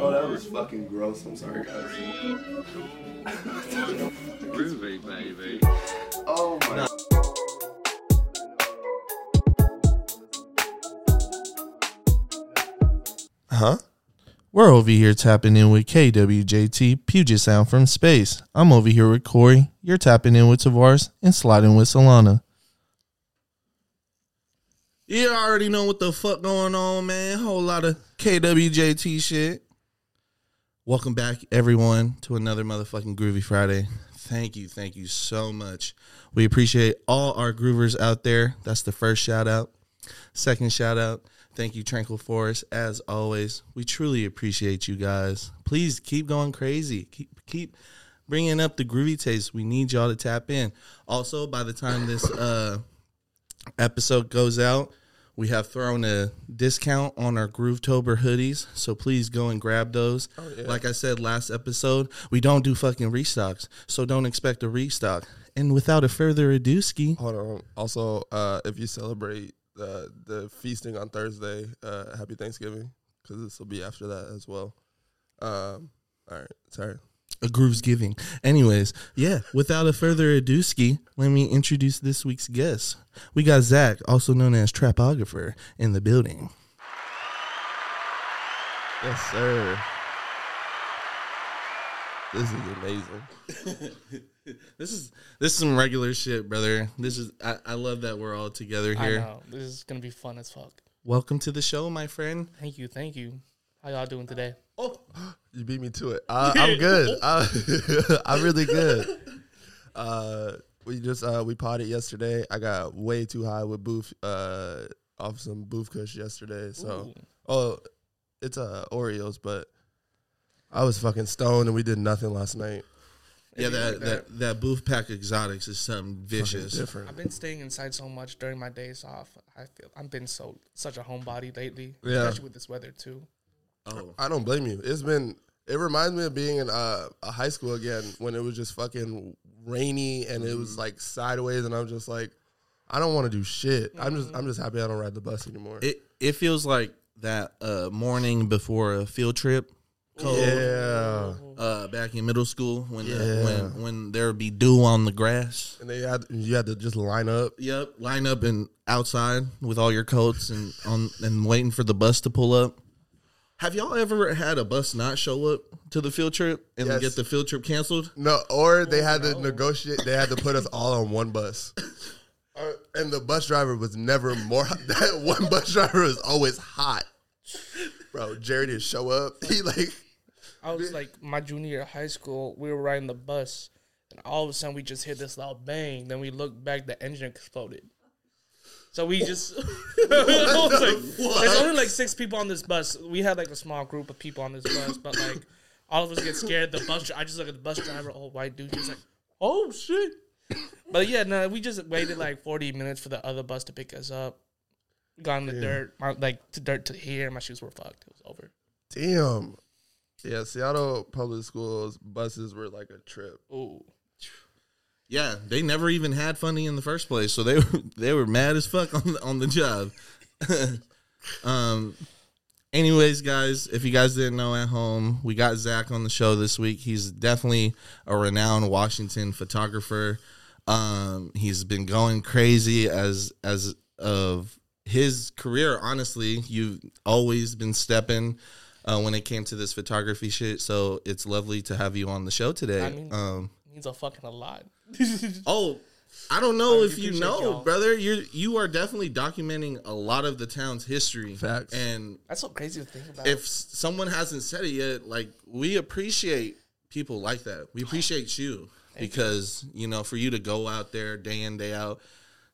Oh, that was fucking gross. I'm sorry, guys. Groovy, baby. Oh my. Huh? We're over here tapping in with KWJT Puget Sound from space. I'm over here with Corey. You're tapping in with Tavares and sliding with Solana. You already know what the fuck going on, man. Whole lot of KWJT shit. Welcome back, everyone, to another motherfucking Groovy Friday. Thank you, thank you so much. We appreciate all our groovers out there. That's the first shout out. Second shout out. Thank you, Tranquil Forest. As always, we truly appreciate you guys. Please keep going crazy. Keep keep bringing up the groovy taste. We need y'all to tap in. Also, by the time this uh, episode goes out, we have thrown a discount on our Groovetober hoodies. So please go and grab those. Like I said last episode, we don't do fucking restocks. So don't expect a restock. And without a further ado, ski. Hold on. Also, uh, if you celebrate the the feasting on Thursday, uh, happy Thanksgiving because this will be after that as well. Um, all right, sorry. a groove's giving. Anyways, yeah, without a further ado, ski, let me introduce this week's guest. We got Zach, also known as Trapographer, in the building. Yes, sir. This is amazing. This is this is some regular shit, brother. This is I, I love that we're all together I here. know. This is gonna be fun as fuck. Welcome to the show, my friend. Thank you, thank you. How y'all doing today? Oh, You beat me to it. Uh, I'm good. Uh, I'm really good. Uh, we just uh, we potted yesterday. I got way too high with booth uh, off some booth kush yesterday. So Ooh. oh, it's uh, Oreos, but I was fucking stoned and we did nothing last night. Yeah, that, like that that booth pack exotics is something Fucking vicious. different. I've been staying inside so much during my days off. I feel I've been so such a homebody lately, Yeah. especially with this weather too. Oh, I don't blame you. It's been. It reminds me of being in uh, a high school again when it was just fucking rainy and it was like sideways, and I'm just like, I don't want to do shit. I'm just. I'm just happy I don't ride the bus anymore. it it feels like that uh, morning before a field trip. Cold. yeah. uh, back in middle school when Yeah. the, when when there would be dew on the grass. And they had you had to just line up. Yep, line up and outside with all your coats and on and waiting for the bus to pull up. Have y'all ever had a bus not show up to the field trip and Yes. get the field trip canceled? No, or they had to negotiate. They had to put us all on one bus. Uh, and the bus driver was never more. That one bus driver was always hot, bro. Jerry didn't show up. He like I was like my junior year of high school. We were riding the bus, and all of a sudden we just hear this loud bang. Then we looked back, the engine exploded. So we just I was like, there's only like six people on this bus. We had like a small group of people on this bus, but like all of us get scared. The bus, I just look at the bus driver, old white dude, just like, oh shit. But yeah, no, we just waited like 40 minutes for the other bus to pick us up. Got in the dirt, my, like to dirt to here. My shoes were fucked. It was over. Damn. Yeah, Seattle public schools buses were like a trip. Ooh. Yeah, they never even had funding in the first place, so they were they were mad as fuck on the, on the job. um. Anyways, guys, if you guys didn't know at home, we got Zach on the show this week. He's definitely a renowned Washington photographer. Um, he's been going crazy as as of his career. Honestly, you've always been stepping uh, when it came to this photography shit. So it's lovely to have you on the show today. I mean- um, means a fucking a lot. Oh, I don't know I if you know, y'all. brother. You're you are definitely documenting a lot of the town's history. Facts. And That's so crazy to think about. if someone hasn't said it yet, like we appreciate people like that. We appreciate you because you know for you to go out there day in day out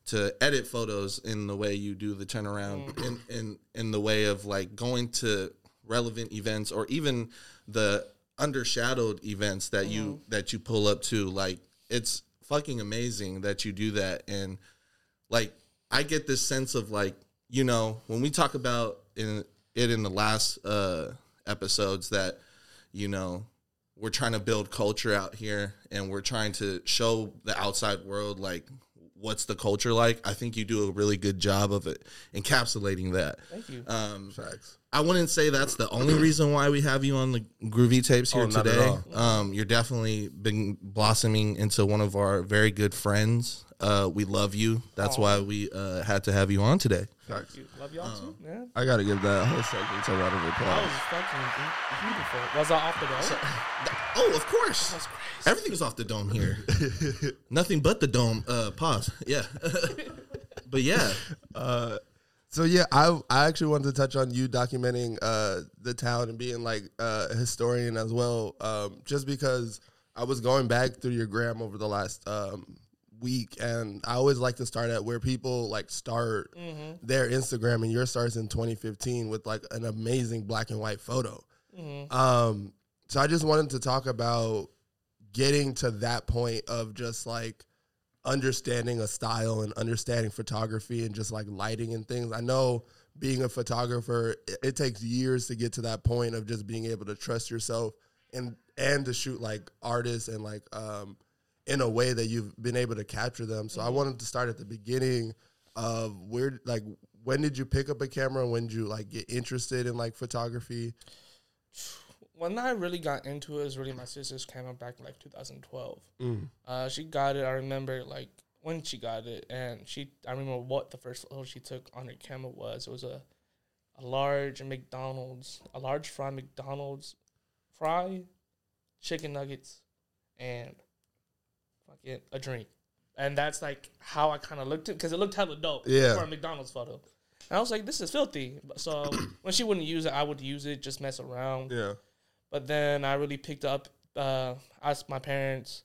to edit photos in the way you do the turnaround in in in the way of like going to relevant events or even the undershadowed events that you that you pull up to like it's fucking amazing that you do that. And like I get this sense of like you know when we talk about in it in the last uh episodes that you know we're trying to build culture out here and we're trying to show the outside world like what's the culture like. I think you do a really good job of it encapsulating that. Thank you. Um, Facts. I wouldn't say that's the only reason why we have you on the Groovy Tapes here Oh, today. Um, you're definitely been blossoming into one of our very good friends. Uh, we love you. That's Aw. why we uh, had to have you on today. Facts. You- Love y'all too, man. I gotta give that whole segment a round of That applause. was fucking beautiful. Was I off the dome? Oh, of course. That's crazy. Everything's off the dome here. Nothing but the dome. Uh, pause. Yeah. but yeah, So yeah, I I actually wanted to touch on you documenting uh, the town and being like uh, a historian as well, um, just because I was going back through your gram over the last um, week, and I always like to start at where people like start their Instagram, and yours starts in 2015 with like an amazing black and white photo. Um, so I just wanted to talk about getting to that point of just like understanding a style and understanding photography and just like lighting and things. I know being a photographer, it, it takes years to get to that point of just being able to trust yourself and and to shoot like artists and like um in a way that you've been able to capture them. So I wanted to start at the beginning of where like when did you pick up a camera and when did you like get interested in like photography? when I really got into it is really my sister's camera back in like 2012. Mm. Uh, she got it. I remember like when she got it, and she I remember what the first photo she took on her camera was. It was a a large McDonald's, a large fry McDonald's fry, chicken nuggets, and fucking a drink. And that's like how I kind of looked at because it looked hella dope Yeah. for a McDonald's photo. And I was like, this is filthy. So when she wouldn't use it, I would use it, just mess around. Yeah. But then I really picked up, uh, asked my parents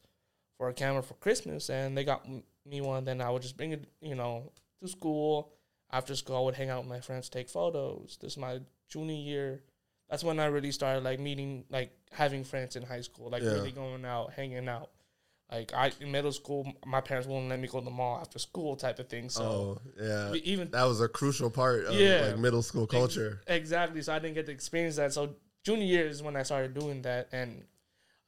for a camera for Christmas, and they got m- me one. Then I would just bring it, you know, to school. After school, I would hang out with my friends, take photos. This is my junior year. That's when I really started like meeting, like having friends in high school, like Yeah. really going out, hanging out. Like I in middle school, my parents wouldn't let me go to the mall after school, type of thing. So oh, yeah. even That was a crucial part of Yeah. like middle school culture. Exactly. So I didn't get to experience that. So junior year is when I started doing that, and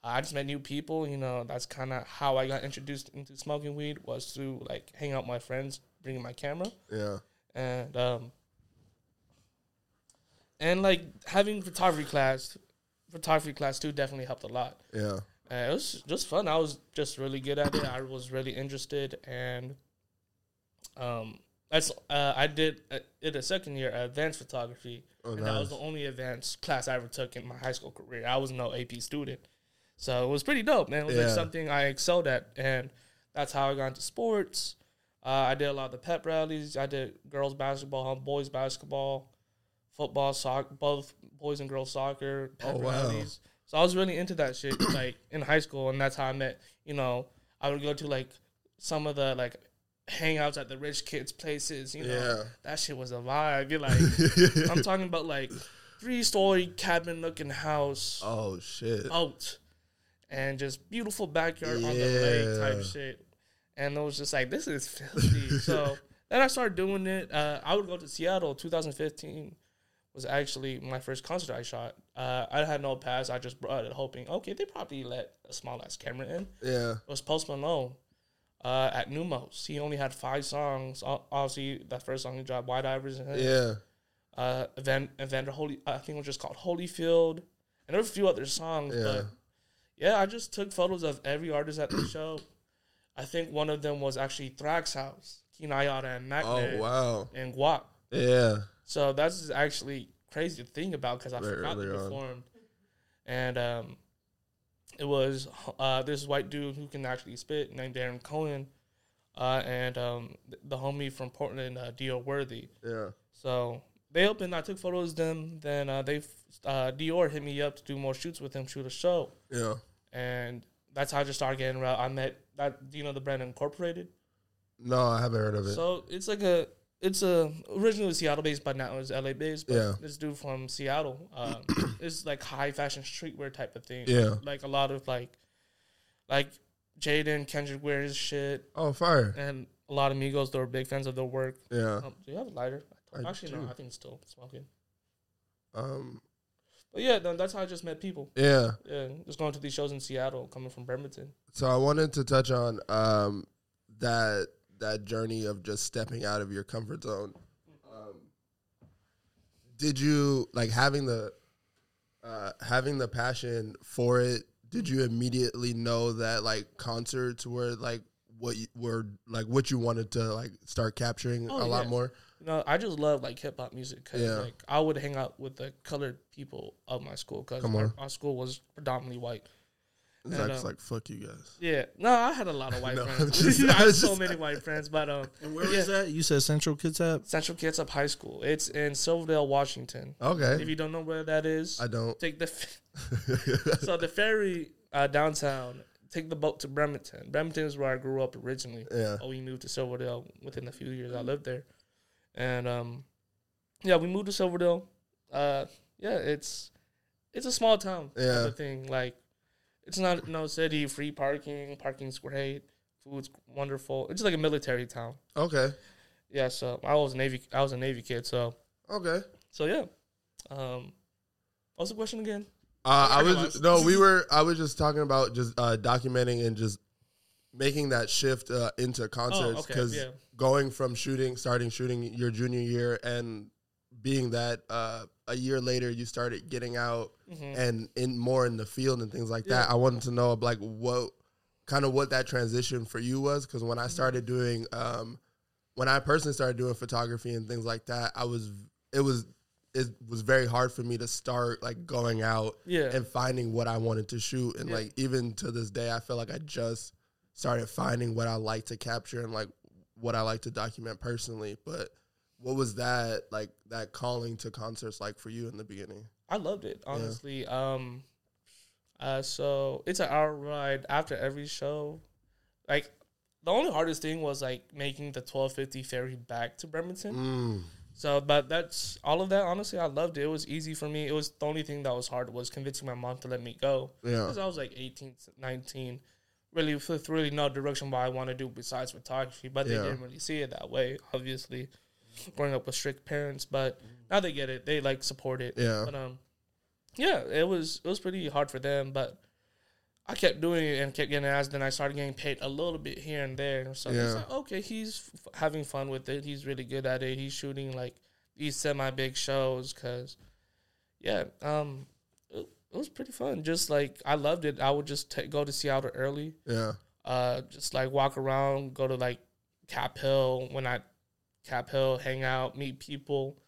I just met new people. You know, that's kind of how I got introduced into smoking weed was through like hanging out with my friends, bringing my camera, Yeah. and um, and like having photography class. Photography class too definitely helped a lot. Yeah. Uh, it was just fun. I was just really good at it. I was really interested, and um, that's uh, I did uh, in the second year advanced photography, Oh, and that was the only advanced class I ever took in my high school career. I was no AP student, so it was pretty dope, man. It was like something I excelled at, and that's how I got into sports. Uh, I did a lot of the pep rallies. I did girls basketball, boys basketball, football, soccer, both boys and girls soccer, pep Oh, wow. So I was really into that shit, like in high school, and that's how I met. You know, I would go to like some of the like hangouts at the rich kids' places. You know, Yeah. that shit was a vibe. You're like, I'm talking about like three story cabin looking house Oh shit. out and just beautiful backyard on the lake type shit. And it was just like, this is filthy. so then I started doing it. Uh, I would go to Seattle. 2015 was actually my first concert I shot. Uh, I had no pass. I just brought it, hoping, okay, they probably let a small ass camera in. Yeah. It was Post Malone uh, at Neumos. He only had five songs. Obviously, that first song he dropped, Ivories, and Yeah. uh, Evan- Evander Holy. I think it was just called Holyfield, and there were a few other songs. Yeah. But yeah, I just took photos of every artist at the show. I think one of them was actually Thrax House, Kinayata and Mac Oh wow. and Guap. Yeah. So that's actually crazy to think about because I Very forgot they performed. And um, it was uh, this white dude who can actually spit named Darren Cohen, uh, and um, the homie from Portland, uh, Dior Worthy. Yeah. So they opened. I took photos of them. Then uh, they uh, Dior hit me up to do more shoots with him, shoot a show, Yeah. and that's how I just started getting around. I met that. Do you know the brand Incorporated? No, I haven't heard of it. So it's like a it's a originally Seattle based, but now it's LA based. But Yeah. this dude from Seattle, um, it's like high fashion streetwear type of thing. Yeah. like a lot of like like Jaden Kendrick wears shit, oh, fire. and a lot of Migos that were big fans of their work. Yeah. Um, do you have a lighter? I Actually, do. no. I think it's still smoking. Um. But yeah, that's how I just met people. Yeah. Yeah, just going to these shows in Seattle, coming from Bremerton. So I wanted to touch on um that that journey of just stepping out of your comfort zone. Um, did you like having the uh, having the passion for it? Did you immediately know that like concerts were like what you, were like what you wanted to like start capturing Oh, a lot more? You know, I just love like hip hop music. Cause Yeah. like I would hang out with the colored people of my school because our, our school was predominantly white. And, Zach's um, like fuck you guys. Yeah, no, I had a lot of white No, friends. just- I had so many white friends, but um, And where yeah. is that? You said Central Kitsap. Central Kitsap High School. It's in Silverdale, Washington. Okay. If you don't know where that is, I don't. take the f- so the ferry uh, downtown. Take the boat to Bremerton. Bremerton is where I grew up originally. yeah, Oh, we moved to Silverdale within a few years. I lived there, and um, yeah, we moved to Silverdale. Uh, yeah, it's it's a small town. Yeah. of thing like it's not no city. Free parking, parking's great, food's wonderful. It's like a military town. okay, Yeah, so I was a navy. I was a navy kid. So okay. so yeah. Um, what's the question again? Uh, I I was no, we were. I was just talking about just uh, documenting and just making that shift uh, into concerts Oh, okay, because yeah. going from shooting, starting shooting your junior year, and being that uh, a year later you started getting out Mhm. and in more in the field and things like Yeah. that. I wanted to know like what kind of what that transition for you was because when I Mm-hmm. started doing, um, when I personally started doing photography and things like that, I was it was it was very hard for me to start like going out Yeah. and finding what I wanted to shoot. And Yeah. like even to this day, I feel like I just started finding what I like to capture and like what I like to document personally. But what was that like that calling to concerts like for you in the beginning? I loved it honestly. Um, uh, so it's an hour ride after every show. Like the only hardest thing was like making the twelve fifty ferry back to Bremerton. Mm, So, but that's all of that. Honestly, I loved it. It was easy for me. It was the only thing that was hard was convincing my mom to let me go yeah, because I was like 18, 19, really with really no direction what I want to do besides photography. But they didn't really see it that way. Obviously, growing up with strict parents, but now they get it. They like support it. Yeah. But um, yeah, it was it was pretty hard for them, but. I kept doing it and kept getting asked. Then I started getting paid a little bit here and there. So Yeah. it's like, okay, he's f- having fun with it. He's really good at it. He's shooting like these semi big shows. Cause yeah, um, it, it was pretty fun. Just like I loved it. I would just ta go to Seattle early. yeah, Uh, just like walk around, go to like Cap Hill when I Cap Hill, hang out, meet people.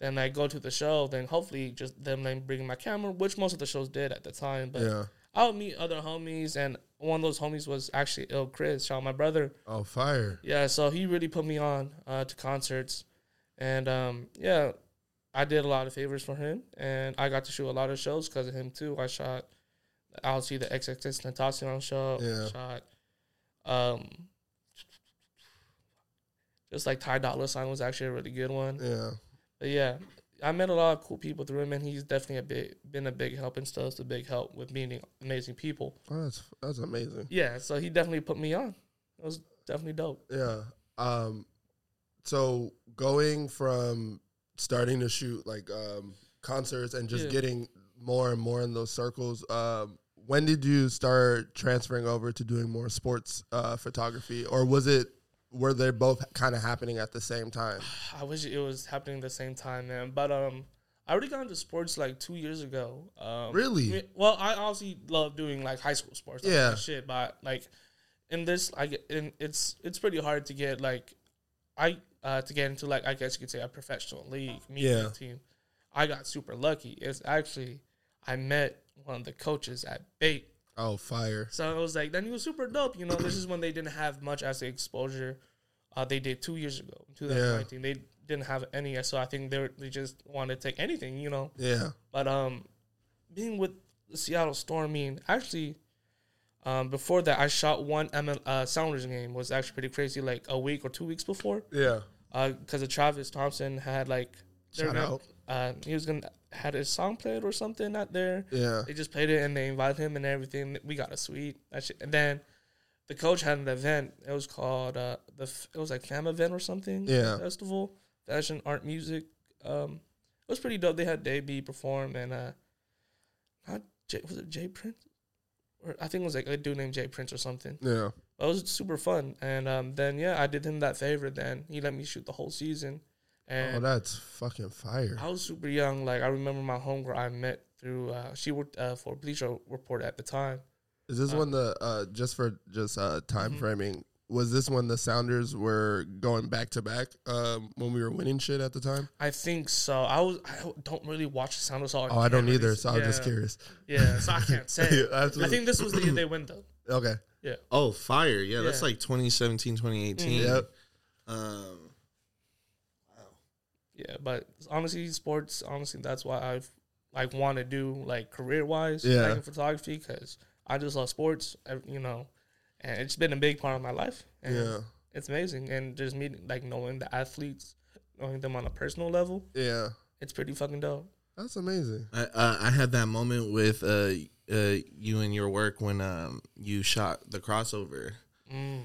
Then I go to the show. Then hopefully just them then bringing my camera, which most of the shows did at the time. But yeah. I would meet other homies, and one of those homies was actually ill Chris, shout out my brother. Oh, fire! Yeah, so he really put me on uh, to concerts, and um, yeah, I did a lot of favors for him, and I got to shoot a lot of shows because of him too. I shot, I'll see the XXXTentacion show. Yeah. Shot, um, just like Ty Dolla Sign was actually a really good one. Yeah, But yeah, I met a lot of cool people through him, and he's definitely a big, been a big help, and still is a big help with meeting amazing people. oh, that's that's amazing. Yeah, so he definitely put me on. It was definitely dope. Yeah. Um, so going from starting to shoot like um concerts and just Yeah. getting more and more in those circles, um, when did you start transferring over to doing more sports uh, photography, or was it were they both kind of happening at the same time? I wish it was happening at the same time, man. But um, I already got into sports like two years ago. Um, Really? Well, I obviously love doing like high school sports. Like, Yeah. shit. But like in this, I get, in, it's it's pretty hard to get like I uh to get into like I guess you could say a professional league media Yeah. team. I got super lucky. It's actually I met one of the coaches at Bait. Oh, fire! So it was like then he was super dope. You know, this is when they didn't have much as the exposure uh, they did two years ago, 2019. They didn't have any, so I think they were, they just wanted to take anything, you know. Yeah, But um, being with the Seattle Storm, I mean, actually, um, before that, I shot one ML, uh, Sounders game. Was actually pretty crazy. Like a week or two weeks before, yeah, because of Travis Thompson had like Shout out. Uh, he was gonna had his song played or something out there. yeah, They just played it and they invited him and everything. We got a suite. That shit. And then the coach had an event. It was called uh the it was like fam event or something. Yeah. Festival, fashion, art, music. Um, it was pretty dope. They had Dave B perform and uh, not Jay, was it Jay Prince? Or I think it was like a dude named Jay Prince or something. yeah, It was super fun, and um, then yeah, I did him that favor. Then he let me shoot the whole season, and Oh, that's fucking fire. I was super young. Like I remember my homegirl I met through. Uh, she worked uh, for Bleacher Report at the time. Is this Uh, when the uh just for just uh time Mhm. framing? Was this when the Sounders were going back to back um when we were winning shit at the time? I think so. I was. I don't really watch the Sounders. So Oh, I don't can't really either, s- so I was just curious. Yeah, so I can't say. Yeah, I think this was the year they win though. Okay. Yeah. Oh, fire. Yeah, that's like 2017, 2018. Mhm. Yep. Um, Yeah, but honestly, sports. Honestly, that's why I've like want to do like career wise, Yeah. like in photography, because I just love sports. You know, and it's been a big part of my life. And Yeah. it's amazing, and just meeting like knowing the athletes, knowing them on a personal level, Yeah. it's pretty fucking dope. That's amazing. I, uh, I had that moment with uh, uh, you and your work when um, you shot the crossover. Mm.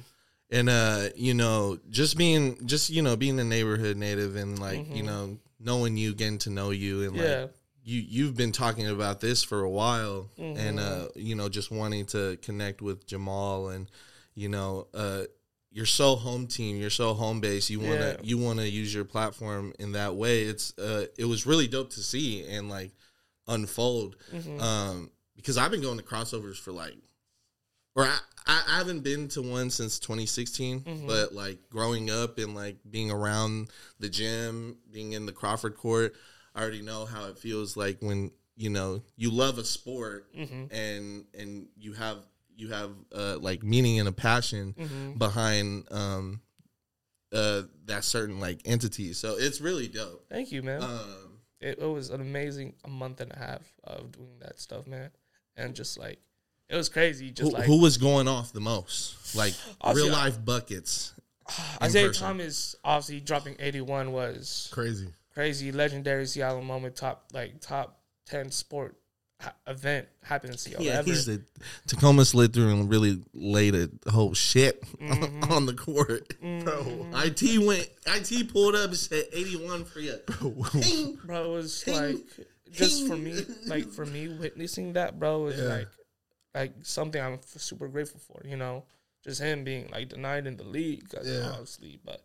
And uh you know just being just you know being a neighborhood native and like you Mhm. know knowing you getting to know you and Yeah. like you you've been talking about this for a while and Mhm. uh you know just wanting to connect with Jamal and you know uh you're so home team you're so home base you want to Yeah. you want to use your platform in that way it's uh it was really dope to see and like unfold Mhm. um because I've been going to crossovers for like or I, I, I haven't been to one since 2016 Mhm. but like growing up and like being around the gym being in the Crawford court I already know how it feels like when you know you love a sport Mhm. and and you have you have uh like meaning and a passion Mhm. behind um uh that certain like entity so it's really dope Thank you, man. um it, it was an amazing a month and a half of doing that stuff, man, and just like it was crazy. Just who, like who was going off the most like real I- life buckets Isaiah person. Thomas obviously dropping 81 was Crazy. crazy, legendary Seattle moment, top like top 10 sport ha- event happened in Seattle Yeah, ever. he's the Tacoma slid through and really laid a whole shit Mhm. on the court. Mhm. IT went, IT pulled up and said 81 for you. Ping. bro, it was Ping. like just for me, like for me witnessing that, bro, was Yeah. like like something I'm f- super grateful for. You know, just him being like denied in the league, 'cause, Yeah. obviously, but.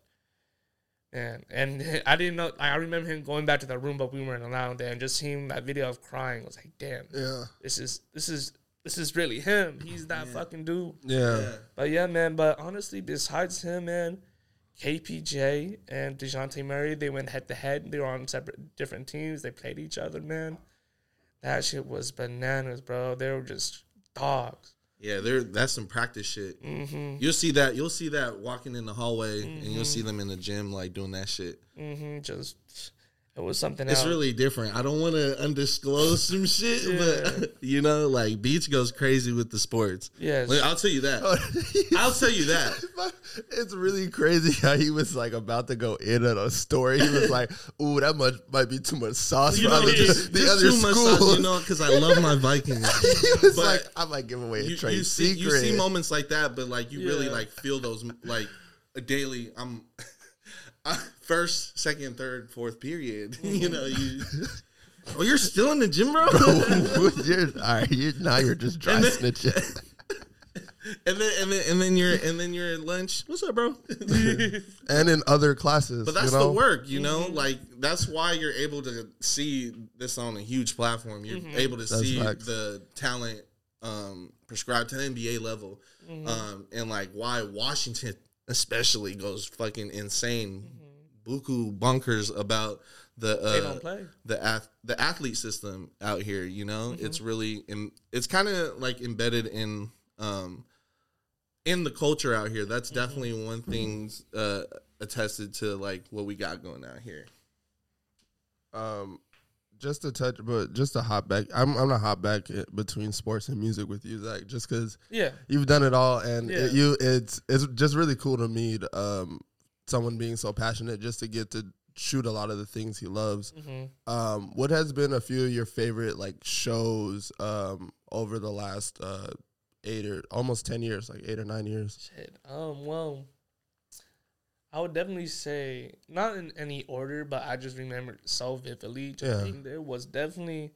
Man, and I didn't know. Like, I remember him going back to the room, but we weren't allowed there, and just seeing that video of crying I was like, "Damn, Yeah. this is this is this is really him. He's that fucking dude." Yeah. Yeah. But yeah, man. But honestly, besides him, man, KPJ and Dejounte Murray, they went head to head. They were on separate, different teams. They played each other, man. That shit was bananas, bro. They were just dogs. Yeah, they're that's some practice shit. Mm-hmm. You'll see that. You'll see that walking in the hallway, and you'll see them in the gym like doing that shit. Mm-hmm. Just it was something It's else. really different. I don't want to undisclose some shit, Yeah. but you know, like Beach goes crazy with the sports. yes. Like, I'll tell you that. Oh, I'll tell you that. It's really crazy how he was like about to go in on a story. He was like, "Ooh, that much might be too much sauce You for know, other, just, the just other too much sauce, you know, because I love my Vikings. he was But like, "I might give away a you, trade you see, secret." you see moments like that, but like you really like feel those like a daily. I'm first, second, third, fourth period. you mm-hmm. know, you. Oh, you're still in the gym, bro. you're, all right, you're, now you're just dry And then- snitching. and then and then and then you're and then you're at lunch. What's up, bro? and in other classes, But that's you know? the work, you know. Mm-hmm. Like that's why you're able to see this on a huge platform. You're mm-hmm. able to That's see facts. the talent um, prescribed to the NBA level, um, and like why Washington especially goes fucking insane, buku bunkers about the they uh, don't play. the ath- the athlete system out here. You know, it's really Im- it's kind of like embedded in um in the culture out here. That's definitely one thing uh, attested to like what we got going out here. um, just to touch, but just to hop back. I'm I'm gonna hop back between sports and music with you, Zach, just because Yeah. you've done it all, and Yeah. it, you it's it's just really cool to meet um someone being so passionate just to get to shoot a lot of the things he loves. Mm-hmm. Um, what has been a few of your favorite like shows um over the last uh eight or almost ten years, like eight or nine years? Shit. Um. Well, I would definitely say not in any order, but I just remember so vividly. Just Yeah. being there was definitely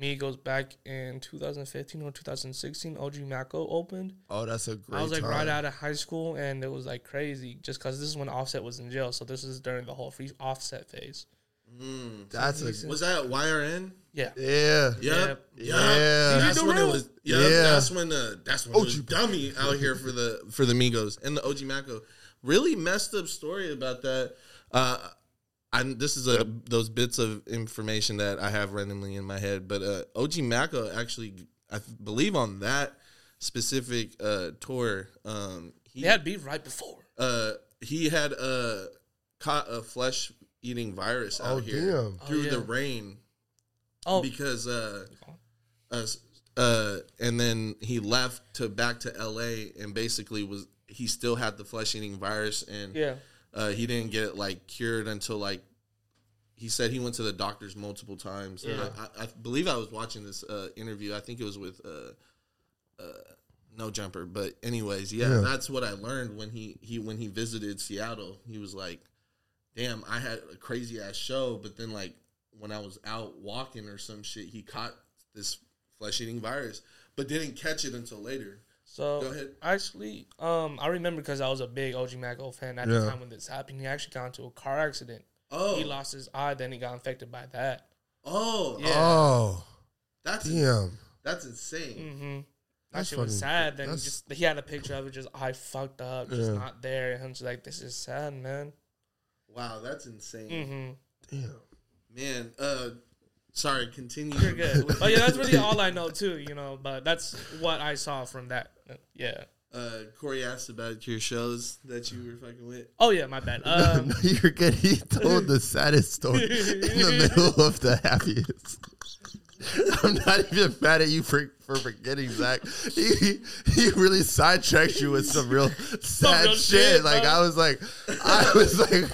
Migos back in 2015 or 2016. OG Maco opened. Oh, that's a great. I was like time. right out of high school, and it was like crazy, just because this is when Offset was in jail. So this is during the whole free Offset phase. That's a Was that YRN? Yeah. yeah. Yep. Yeah. That's when it was. Yep, Yeah. That's when the that's when it was dummy out here for the for the Migos and the OG Maco. Really messed up story about that. Uh, I this is a those bits of information that I have randomly in my head, but uh, OG Maco actually, I believe on that specific uh, tour, um, he They had beef right before. uh, he had uh, caught a flesh eating virus out Oh, here damn. through Oh, the rain Oh, because uh, uh, uh, and then he left to back to L.A. and basically was he still had the flesh eating virus and yeah. Uh, he didn't get like cured until like he said he went to the doctors multiple times. And Yeah. I, I believe I was watching this uh, interview. I think it was with uh, uh, No Jumper, but anyways, yeah, Yeah. that's what I learned when he he when he visited Seattle. He was like, "Damn, I had a crazy ass show, but then like when I was out walking or some shit, he caught this flesh eating virus, but didn't catch it until later." So Go ahead. actually, um, I remember because I was a big OG Maco fan at Yeah. the time when this happened. He actually got into a car accident. Oh, He lost his eye, then he got infected by that. oh, Yeah. Oh, that's damn. that's insane. Mm-hmm. That shit was sad. Then that's- just he had a picture of it, just eye fucked up, just Yeah. not there, and I'm just like, this is sad, man. Wow, that's insane. Mm-hmm. Damn. Man, uh sorry, continue. You're good. oh yeah, that's really all I know too. You know, but that's what I saw from that. Yeah. Uh Corey asked about your shows that you were fucking with. Oh yeah, my bad. Um, no, you're good. He told the saddest story in the middle of the happiest. I'm not even mad at you for, for forgetting Zach. He he really sidetracked you with some real sad real shit. shit, Like. I was like, I was like,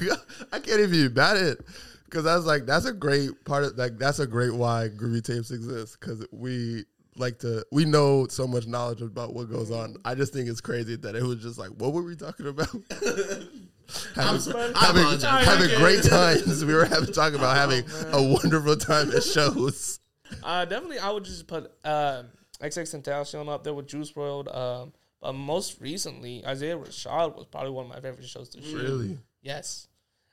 I can't even be mad at it because I was like, that's a great part of like that's a great why groovy tapes exist because we like to we know so much knowledge about what goes on. I just think it's crazy that it was just like, what were we talking about? having, having, having great times. We were having talking about having a wonderful time at shows. uh, definitely, I would just put um, XXXTentacion up there with Juice WRLD. Um, but most recently, Isaiah Rashad was probably one of my favorite shows to shoot. Really? Yes,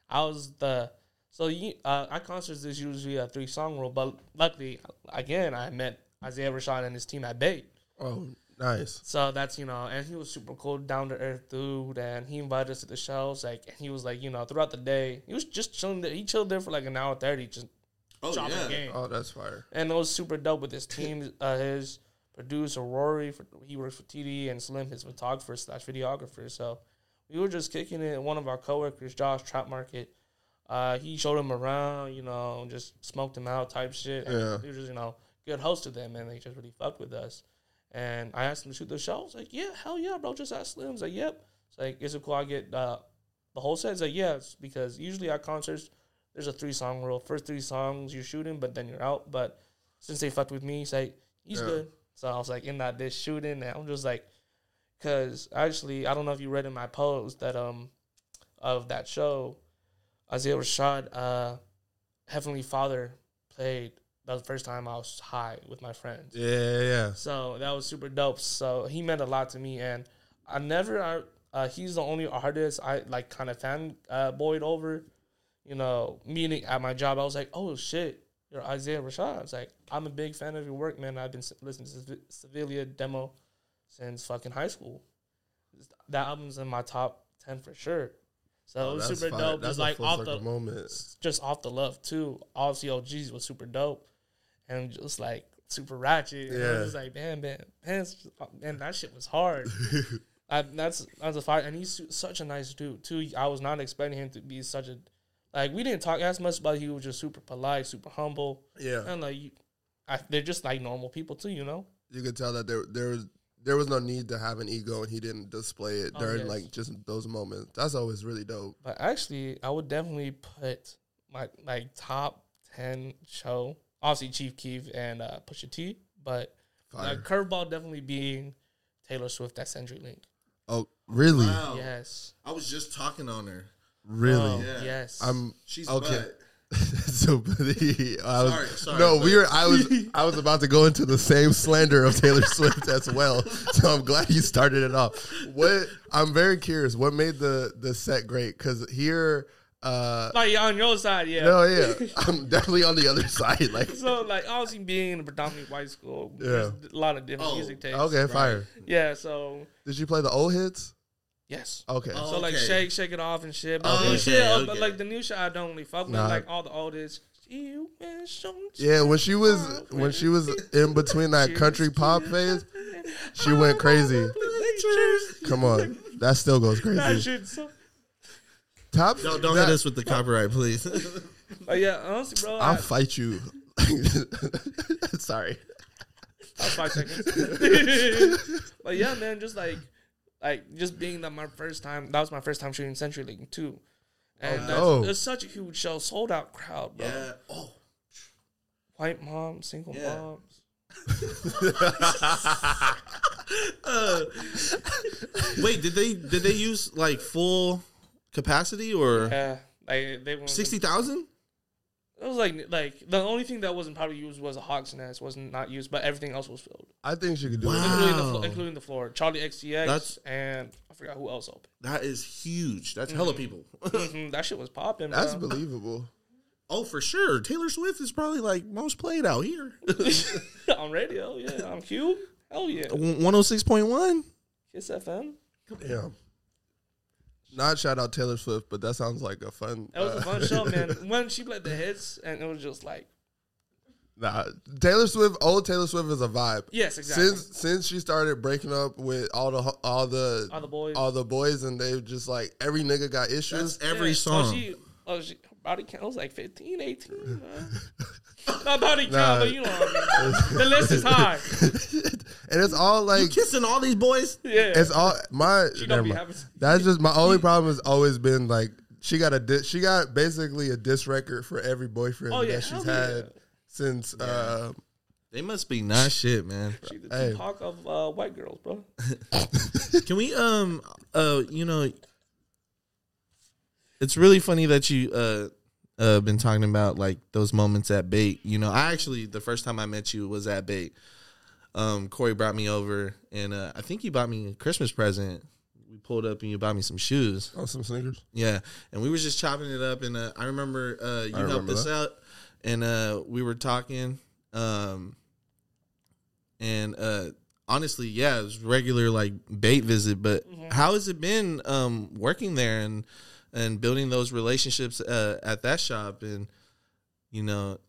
I was the so you uh, our concerts is usually a three song rule, but luckily again I met Isaiah Rashad and his team at Bait. Oh, nice. So that's you know, and he was super cool, down to earth dude, and he invited us to the shows. Like and he was like, you know, throughout the day, he was just chilling there. He chilled there for like an hour thirty, just Oh dropping yeah. game. Oh, that's fire. And it was super dope with his team. Uh, his producer Rory, for, he works for TD, and Slim, his photographer slash videographer. So we were just kicking it. One of our coworkers, Josh Trap Market, uh, he showed him around, you know, just smoked him out type shit. Yeah. he was just, you know, good host to them, and they just really fucked with us. And I asked him to shoot the show. I was like, yeah, hell yeah, bro. Just ask Slim. He's like, yep. It's like, is it cool? I get uh, the whole set. He's like, yeah, it's because usually at concerts, there's a three song rule. First three songs you're shooting, but then you're out. But since they fucked with me, he's like, he's Yeah. good. So I was like in that dish shooting, and I'm just like, because actually, I don't know if you read in my post that um of that show, Isaiah Rashad, uh, Heavenly Father played. That was the first time I was high with my friends. Yeah, yeah, yeah. So that was super dope. So he meant a lot to me, and I never. Uh, he's the only artist I like, kind of fan uh, boyed over. You know, meeting at my job, I was like, "Oh shit, you're Isaiah Rashad." I was like, "I'm a big fan of your work, man. I've been listening to Sev- Cilvia Demo since fucking high school. That album's in my top ten for sure." So it Oh, was super fire. dope. That's Just a like off the moment. just off the love too. Obviously, OGs was super dope and just like super ratchet. And I Yeah. was like, damn, man, man, oh, man, that shit was hard. I, that's that's a fight, and he's such a nice dude too. I was not expecting him to be such a like. We didn't talk as much, but he was just super polite, super humble, Yeah, and like you, I, they're just like normal people too, you know. you could tell that there there was there was no need to have an ego, and he didn't display it Oh, during yes. like just those moments. That's always really dope. But actually, I would definitely put my like top ten show. Obviously, Chief Keef and uh, Pusha T, but Fire. uh, curveball definitely being Taylor Swift at CenturyLink. oh, really? Wow. Yes, I was just talking on her. Really? Oh, Yeah. yes. I'm She's Okay. butt. so I was, Sorry, sorry, no, but- we were. I was I was about to go into the same slander of Taylor Swift as well. So I'm glad you started it off. What I'm very curious. What made the the set great? Because here, uh, Like on your side, yeah. no, yeah, I'm definitely on the other side. Like, So like obviously being in a predominantly white school, there's a lot of different Oh, music tastes. okay, fire. Yeah, so Did you play the old hits? Yes. Okay, Oh. So like Okay. shake, shake it off and shit. But Oh, the new okay, shit, uh, but okay. like the new shit, I don't really fuck with. Nah. Like all the oldest. You and some yeah. When she was when she was in between that country pop phase, she went crazy. Come on, that still goes That crazy. shit. So, Top, Don't, don't that- hit us with the copyright, please. but yeah, honestly, bro, I'll I, fight you. Sorry. I'll five seconds. but yeah, man, just like, like just being that my first time, that was my first time shooting CenturyLink too, and that's, dope. it's such a huge show, sold out crowd, bro. yeah. Oh. White moms, single Yeah. moms. Uh, wait, did they did they use like full capacity or Yeah, like they sixty thousand? It was like like the only thing that wasn't probably used was a Hawk's Nest wasn't not used, but everything else was filled, I think she could do it. Including the flo- including the floor. Charli XCX That's- and I forgot who else opened. That is huge. That's hella people. Mhm, that shit was popping. That's bro. believable. oh, for sure. Taylor Swift is probably like most played out here. on radio. Yeah, on KUBE. Hell yeah, One hundred six point one. Kiss FM. Damn. Not shout out Taylor Swift, but that sounds like a fun. That was uh, a fun show, man. When she played the hits, and it was just like, Nah, Taylor Swift, old Taylor Swift is a vibe. yes, exactly. Since since she started breaking up with all the all the All the boys. all the boys, and they just like every nigga got issues. That's every Yeah. song. Oh, she, oh, she, her body count was like 15, 18. Man. Not body count, Nah. but you know what I mean. The list is high. and it's all like Kissing all these boys. Yeah. it's all my. She don't be having. That's just my only problem has always been like she got a dis, she got basically a diss record for every boyfriend Oh yeah, that she's had yeah. since uh They must be not shit, man. She the Hey. Tupac of uh, white girls, bro. Can we um uh you know it's really funny that you uh uh been talking about like those moments at bait. You know, I actually the first time I met you was at bait. Um Corey brought me over and uh I think you bought me a Christmas present. We pulled up and you bought me some shoes. oh some sneakers. Yeah, and we were just chopping it up, and uh, I remember uh, you I helped remember us that. out, and uh, we were talking, um, and uh, honestly, yeah, it was regular like bait visit. But how has it been um, working there and and building those relationships uh, at that shop, and you know,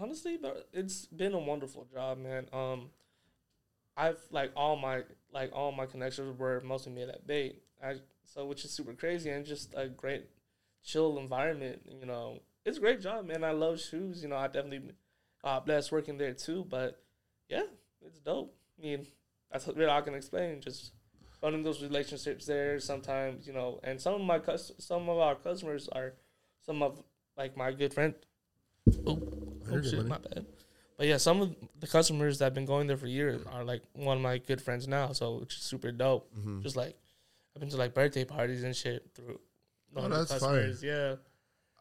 Honestly, but it's been a wonderful job, man. Um, I've like all my like all my connections were mostly made at Bait. I so which is super crazy and just a great chill environment. You know, it's a great job, man. I love shoes. You know, I definitely uh, blessed working there too. But yeah, it's dope. I mean, that's really all I can explain. Just building those relationships there. Sometimes you know, and some of my cus- some of our customers are some of like my good friend. Oh, oh shit, my bad. But yeah, some of the customers that have been going there for years are like one of my good friends now. So which is super dope. Mm-hmm. Just like I've been to like birthday parties and shit through. Oh, that's customers, Yeah.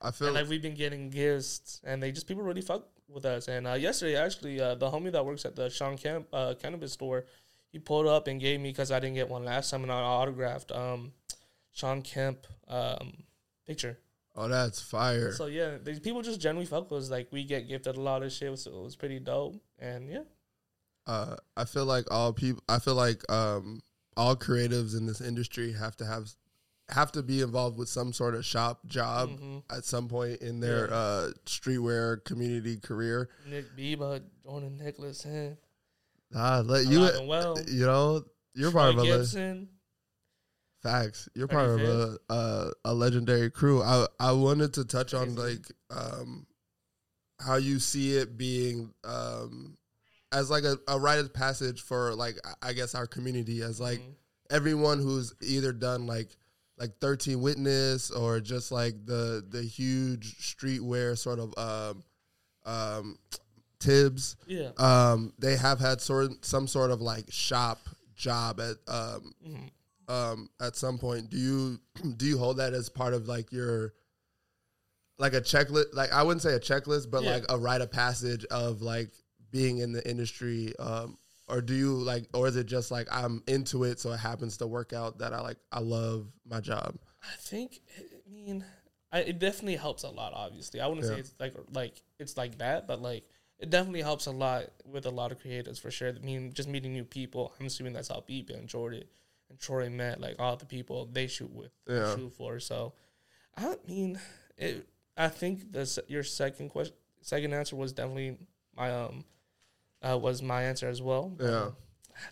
I feel And like we've been getting gifts, and they just people really fuck with us. And uh, yesterday, actually, uh, the homie that works at the Shawn Kemp uh, cannabis store, he pulled up and gave me because I didn't get one last time, and I autographed um, Shawn Kemp um, picture. oh that's fire. So yeah, these people just generally fuck with us. Like we get gifted a lot of shit, so it was pretty dope. And yeah, uh, I feel like all people. I feel like um, all creatives in this industry have to have have to be involved with some sort of shop job Mhm. at some point in their Yeah. uh, streetwear community career. Nick Bieber, Jordan Nicholas, and Ah, let you. Alive well. You know you're part Troy of a Gibson. facts. You're part of a, a a legendary crew. I I wanted to touch on like um how you see it being um as like a, a rite of passage for like I- guess our community as like Mhm. everyone who's either done like like 13 witness or just like the the huge streetwear sort of um um tibs yeah. um they have had sort some sort of like shop job at um Mhm. um at some point do you do you hold that as part of like your like a checklist. Like I wouldn't say a checklist, but Yeah. like a rite of passage of like being in the industry. Um, or do you like, or is it just like I'm into it, so it happens to work out that I like I love my job. I think. I mean, I, it definitely helps a lot. Obviously, I wouldn't Yeah. say it's like like it's like that, but like it definitely helps a lot with a lot of creators for sure. I mean, just meeting new people. I'm assuming that's how Beep and Jordan and Troy met. Like all the people they shoot with, Yeah. shoot for. So, I mean, it. I think the your second question, second answer was definitely my um, uh, was my answer as well. Yeah. um,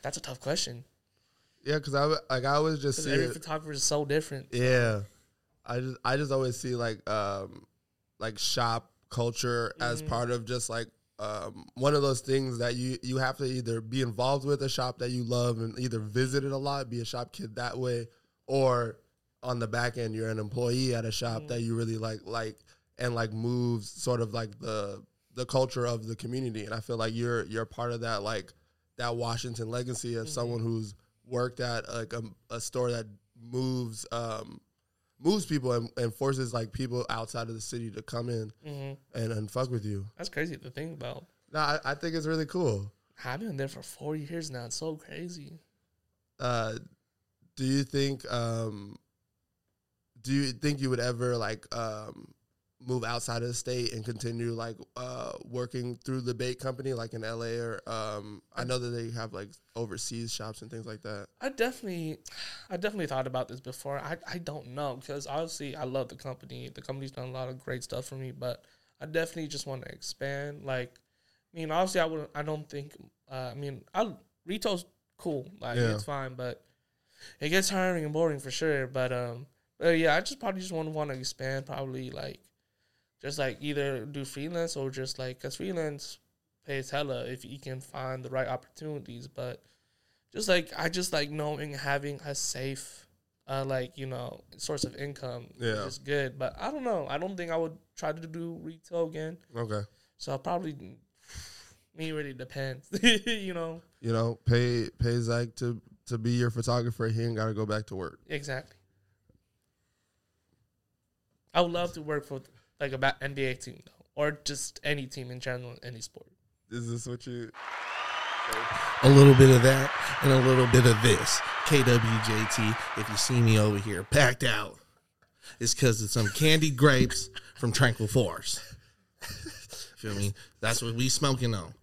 that's a tough question Yeah, because I like I always just see every it. photographer is so different. Yeah, I just I just always see like um like shop culture as Mhm. part of just like um one of those things that you you have to either be involved with a shop that you love and either visit it a lot, be a shop kid that way, or on the back end you're an employee at a shop that you really like like and like moves sort of like the the culture of the community. And I feel like you're you're part of that like that Washington legacy as someone who's worked at like a, a store that moves um moves people and, and forces like people outside of the city to come in hmm and, and fuck with you. That's crazy to think about. No, I, I think it's really cool. I've been there for four years now. It's so crazy. Uh, do you think um, do you think you would ever like um, move outside of the state and continue like uh, working through the bait company like in LA or um, I know that they have like overseas shops and things like that. I definitely, I definitely thought about this before. I, I don't know because obviously I love the company. The company's done a lot of great stuff for me, but I definitely just want to expand. Like, I mean, obviously I wouldn't I don't think. Uh, I mean, I retail's cool. Like Yeah. it's fine, but it gets tiring and boring for sure. But um, but yeah, I just probably just want to want to expand. Probably like, just like either do freelance or just like cause freelance pays hella if you can find the right opportunities. But just like I just like knowing having a safe, uh, like you know, source of income Yeah. is good. But I don't know. I don't think I would try to do retail again. Okay. So I'll probably. Me really depends, you know. You know, pay pay Zach to to be your photographer. He ain't got to go back to work. Exactly. I would love to work for like a ba- NBA team though, or just any team in general, any sport. Is this what you? A little bit of that and a little bit of this. KWJT, if you see me over here packed out, it's because of some candied grapes from Tranquil Forest. Feel me? That's what we smoking on.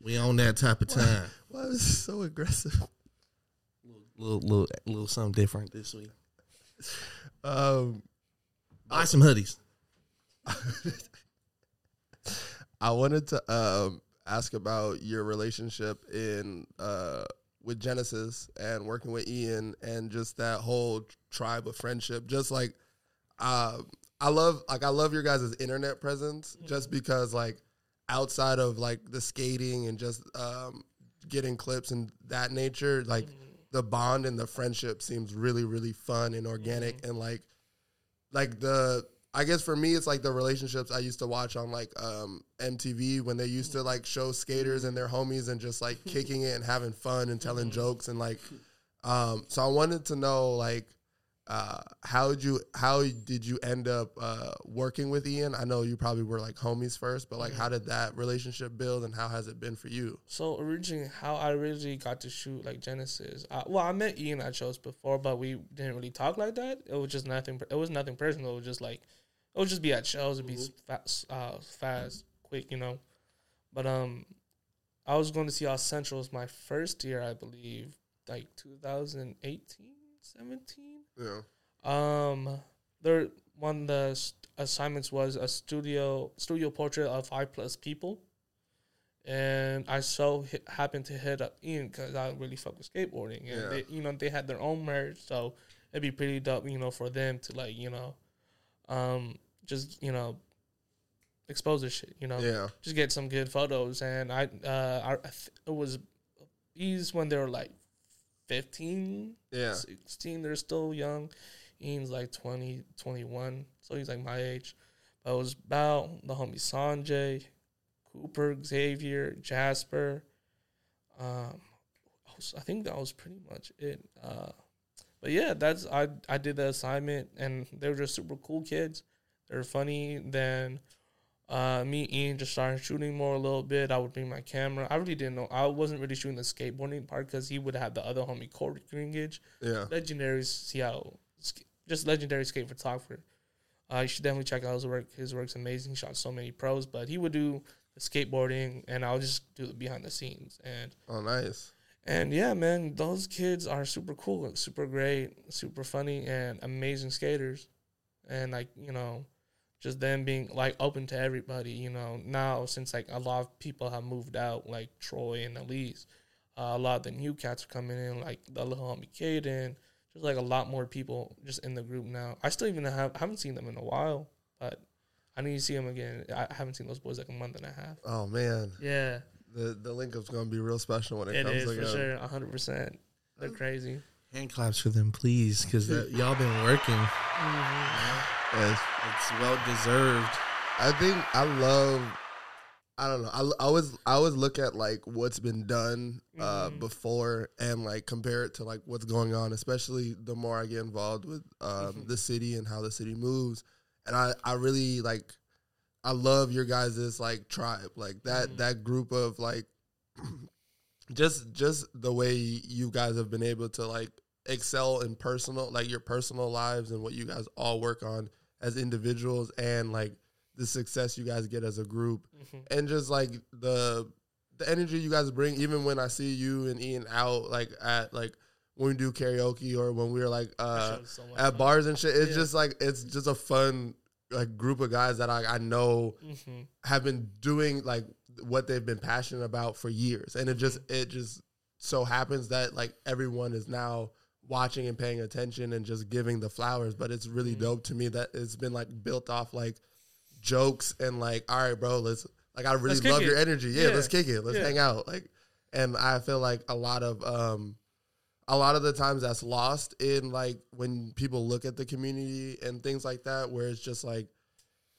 We on that type of time. Why is this so aggressive? little, little, little something different this week. Um, Buy some hoodies. I wanted to um, ask about your relationship in uh, with Genesis and working with Ian and just that whole tribe of friendship. Just like uh, I love, like I love your guys' internet presence, just because like outside of like the skating and just um, getting clips and that nature, like the bond and the friendship seems really, really fun and organic and like like the I guess for me it's like the relationships I used to watch on like um MTV when they used to like show skaters and their homies and just like kicking it and having fun and telling jokes and like um so I wanted to know like uh how did you how did you end up uh working with Ian? I know you probably were like homies first, but like how did that relationship build and how has it been for you? So originally, how I originally got to shoot like Genesis. I, well, I met Ian at shows before, but we didn't really talk like that. It was just nothing. It was nothing personal. It was just like it would just be at shows. It'd be fast, uh, fast, quick, you know. But um, I was going to see All Centrals my first year, I believe, like 2018, 17. Yeah. Um, there one of the s- assignments was a studio studio portrait of five plus people, and I so hit, happened to hit up Ian because I really fuck with skateboarding, and Yeah. they, you know they had their own merch, so it'd be pretty dope, you know, for them to like you know, um, just you know, expose their shit, you know, Yeah. just get some good photos. And I, uh, I, I th- it was these when they were like 15, Yeah. 16. They're still young. Ian's like 20, 21. So he's like my age. But it was about the homie Sanjay, Cooper, Xavier, Jasper. Um, I, was, I think that was pretty much it. Uh, but yeah, that's I I did the assignment, and they were just super cool kids. They were funny. Then uh, me and Ian just started shooting more a little bit. I would bring my camera. I really didn't know. I wasn't really shooting the skateboarding part because he would have the other homie Corey Greengage, Yeah. legendary Seattle, just legendary skate photographer. Uh, you should definitely check out his work. His work's amazing. He shot so many pros, but he would do the skateboarding, and I'll just do the behind the scenes. And Oh, nice. and yeah, man, those kids are super cool, super great, super funny, and amazing skaters. And like you know, just them being like open to everybody. You know, now since like a lot of people have moved out, like Troy and Elise, uh, a lot of the new cats are coming in, like the little homie Caden. Just like a lot more people just in the group now. I still even have haven't seen them in a while, but I need to see them again. I haven't seen those boys like a month and a half. Oh man, Yeah, the the link up's gonna be real special when it, it comes is for again. sure, hundred percent. They're uh, crazy. Hand claps for them, please, because uh, y'all been working. Mm-hmm. Yes. It's well deserved. I think I love. I don't know. I, I always I always look at like what's been done uh, Mhm. before and like compare it to like what's going on. Especially the more I get involved with um, Mhm. the city and how the city moves, and I I really like. I love your guys' like tribe, like that Mhm. that group of like, just just the way you guys have been able to like excel in personal like your personal lives and what you guys all work on as individuals and like the success you guys get as a group Mhm. and just like the the energy you guys bring even when i see you and ian out like at like when we do karaoke or when we're like uh so at fun. bars and shit it's Yeah. just like it's just a fun like group of guys that i, I know Mhm. have been doing like what they've been passionate about for years and it just it just so happens that like everyone is now watching and paying attention and just giving the flowers but it's really Mhm. dope to me that it's been like built off like jokes and like all right bro let's like i really love your energy yeah, Yeah. let's kick it let's Yeah. hang out like and i feel like a lot of um a lot of the times that's lost in like when people look at the community and things like that where it's just like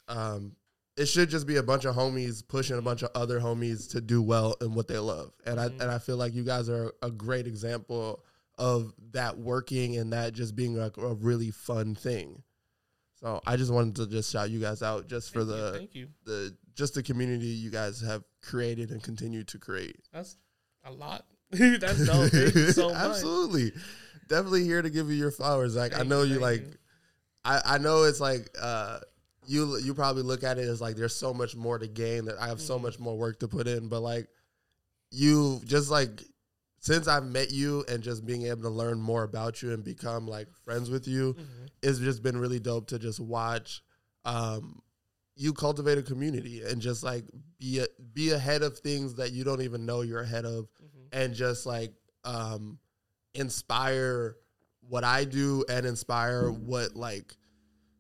um it should just be a bunch of homies pushing a bunch of other homies to do well in what they love and Mhm. i and i feel like you guys are a great example of that working and that just being like a really fun thing so i just wanted to just shout you guys out just for Thank you, the thank you. the just the community you guys have created and continue to create That's a lot. That's dope. So much. Absolutely. Definitely here to give you your flowers. Like I know you, you like you. I, I know it's like uh you you probably look at it as like there's so much more to gain that I have so Mhm. much more work to put in, but like you just like since I've met you and just being able to learn more about you and become like friends with you, Mhm. it's just been really dope to just watch um you cultivate a community and just like be a, be ahead of things that you don't even know you're ahead of Mhm. and just like um inspire what I do and inspire what like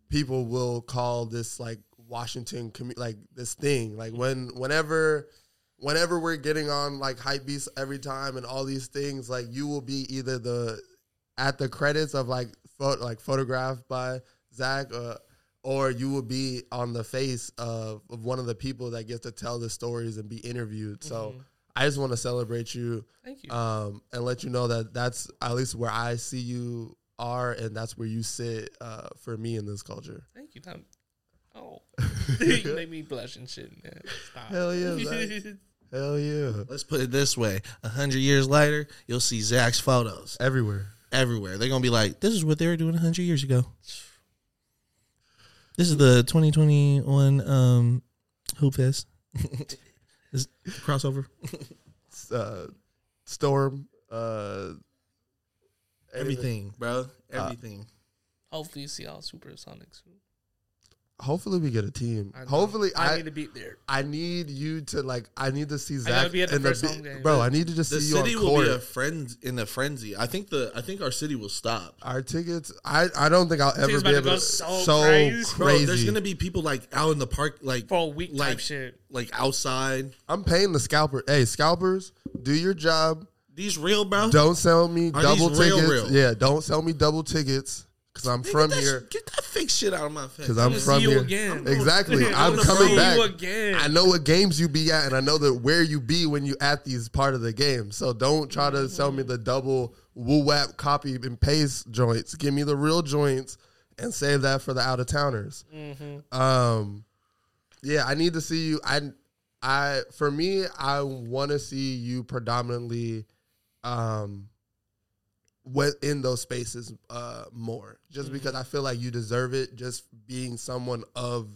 people will call this like Washington commu- like this thing like when whenever whenever we're getting on like Hypebeast every time and all these things like you will be either the at the credits of like photo like photographed by Zach uh, or you will be on the face of, of one of the people that gets to tell the stories and be interviewed so Mhm. I just want to celebrate you Thank you. um, and let you know that that's at least where I see you are, and that's where you sit uh, for me in this culture. Thank you. That, oh, you made me blush and shit, man. Stop. Hell yeah, Hell yeah, Let's put it this way: a hundred years later, you'll see Zach's photos everywhere. everywhere. They're gonna be like, "This is what they were doing a hundred years ago." This is the 2021 um, Hoop Fest. this crossover. Uh, Storm, uh, Everything, bro. Everything. Hopefully, you see all Supersonics. Hopefully, we get a team. I. Hopefully, I, I need to be there. I need you to like. I need to see Zach gotta be at the in first bi- home game. bro. I need to just the see you city on will court. be a friend in a frenzy. I think the I think our city will stop. Our tickets, I, I don't think I'll ever be about to able go to. so So crazy. Bro, there's gonna be people like out in the park, like For a week type Like- shit. like outside. I'm paying the scalper. Hey, scalpers, do your job. These real, bro. Don't sell me Are double these real, tickets. real? Yeah, don't sell me double tickets because I'm Nigga, from that here. sh- Get that fake shit out of my face. Because I'm from here. again. Exactly. I'm I'm coming back. again. I know what games you be at, and I know that where you be when you at these part of the game. So don't try to sell me the double woo wap copy and paste joints. Give me the real joints and save that for the out of towners. Um, yeah, I need to see you. I, I for me, I want to see you predominantly, um, in those spaces uh more just because I feel like you deserve it just being someone of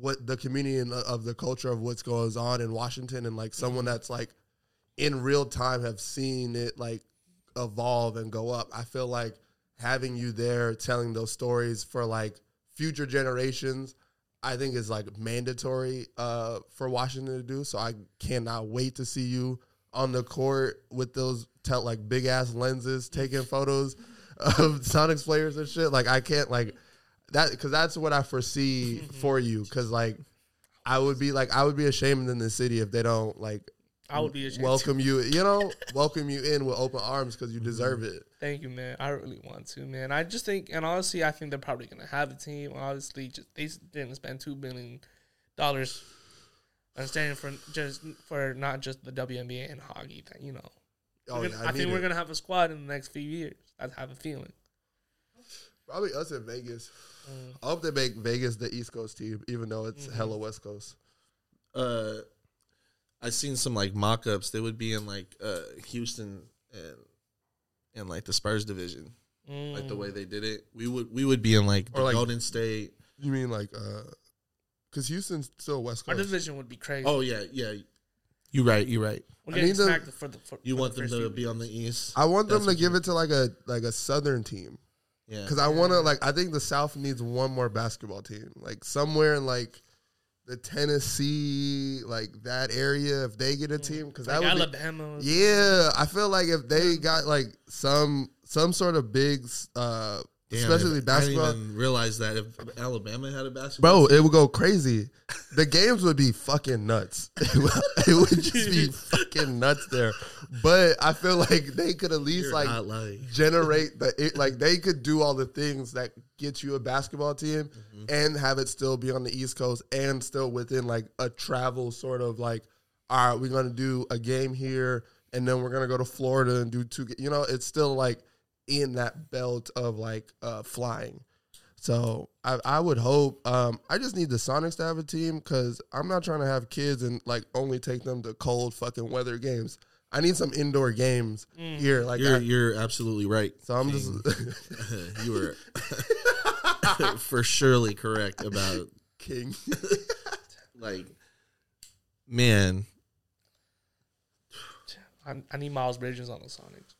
what the community and of the culture of what's goes on in Washington and like someone that's like in real time have seen it like evolve and go up. I feel like having you there telling those stories for like future generations I think is like mandatory uh for Washington to do. So I cannot wait to see you on the court with those like big ass lenses taking photos of Sonics players and shit. Like I can't like that because that's what I foresee for you. Because like I would be like I would be ashamed in the city if they don't like I would be ashamed. welcome you. You know, welcome you in with open arms because you mm-hmm. deserve it. Thank you, man. I really want to, man. I just think, and honestly, I think they're probably gonna have a team. Obviously, just they didn't spend two billion dollars on standing for just for not just the WNBA and hockey. That you know, Oh We're yeah, gonna- I, I, think need we're gonna have a squad in the next few years. I have a feeling. probably us in Vegas. Mm. I hope they make Vegas the East Coast team, even though it's hella West Coast. uh, I seen some like mock-ups. They would be in like uh, Houston and and like the Spurs division, like the way they did it. We would we would be in like the Or, like- Golden State. You mean like, uh, because Houston's still West Coast. Our division would be crazy. Oh yeah, yeah. You're right. You right. we're I getting need them- smacked for the. For, You for want the them first to few be on the East. I want them That's to give it to like a like a Southern team Yeah. because I want to like I think the South needs one more basketball team like somewhere in like the Tennessee like that area if they get a team because that like would be, Alabama. yeah I feel like if they got like some some sort of big uh Damn, especially basketball I didn't even realize that if Alabama had a basketball, Bro, it would go crazy. The games would be fucking nuts. It would, just be fucking nuts there. But I feel like they could at least you're like generate the it, like they could do all the things that get you a basketball team Mm-hmm. and have it still be on the East Coast and still within like a travel sort of like all right, we're gonna do a game here and then we're gonna go to Florida and do two. You know, it's still like in that belt of like uh, flying. So I, I would hope. Um, I just need the Sonics to have a team because I'm not trying to have kids and like only take them to cold fucking weather games. I need some indoor games here. Like You're I- you're absolutely right. so I'm just you were for surely correct about king. like man. I, I need Miles Bridges on the Sonics.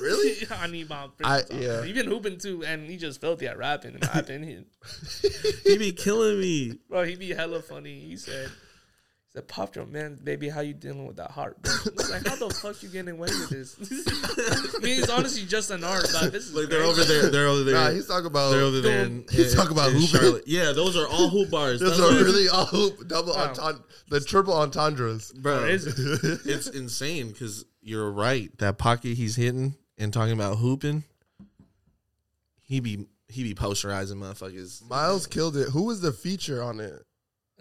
Really? I need Miles I- yeah. yeah. He's been hooping too, and he just filthy at rapping. In my opinion, He be killing me. bro, he be hella funny. He said, "He said, Pop Drum, man, baby, how you dealing with that heart? Bro? I like, how the fuck you getting away with this? I mean, it's honestly just an art, but this is Like they're over there. They're over there. Nah, he's talking about. they're over there. In, He's in- talking about in hooping. Charlotte. Yeah, those are all hoop bars. those are really all hoop double Wow. entendre, the triple entendres. bro. What is it? it's insane because you're right. That pocket he's hitting and talking about hooping, he be he be posterizing motherfuckers. Miles killed it. Who was the feature on it?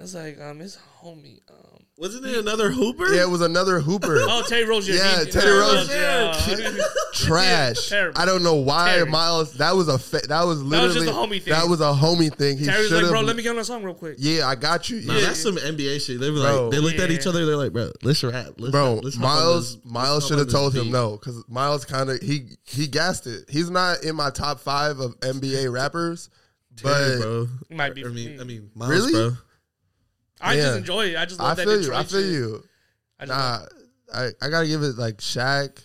It's like um, his homie. Um, Wasn't it another hooper? Yeah, it was another hooper. oh, Terry Rozier. Yeah, He- Terry Rozier. Rozier. Yeah. Trash. Terrible. I don't know why Terrible. Miles. That was a fa- that was was literally just a homie thing. That was a homie thing. He Terry's should like, bro, let me get on a song real quick. yeah, I got you. Nah, yeah, that's some NBA shit. They were Bro. like, they looked at each other. They're like, bro, let's rap. Let's bro. let's Miles this- Miles should have told this him beat. no because Miles kind of he he gassed it. He's not in my top five of NBA rappers, Terry, but bro. It might be I mean. I mean, Miles, Really? bro. I yeah. just enjoy it. I just I love that feel you. Detroit I feel shit. you. I Nah, I, I gotta give it like Shaq.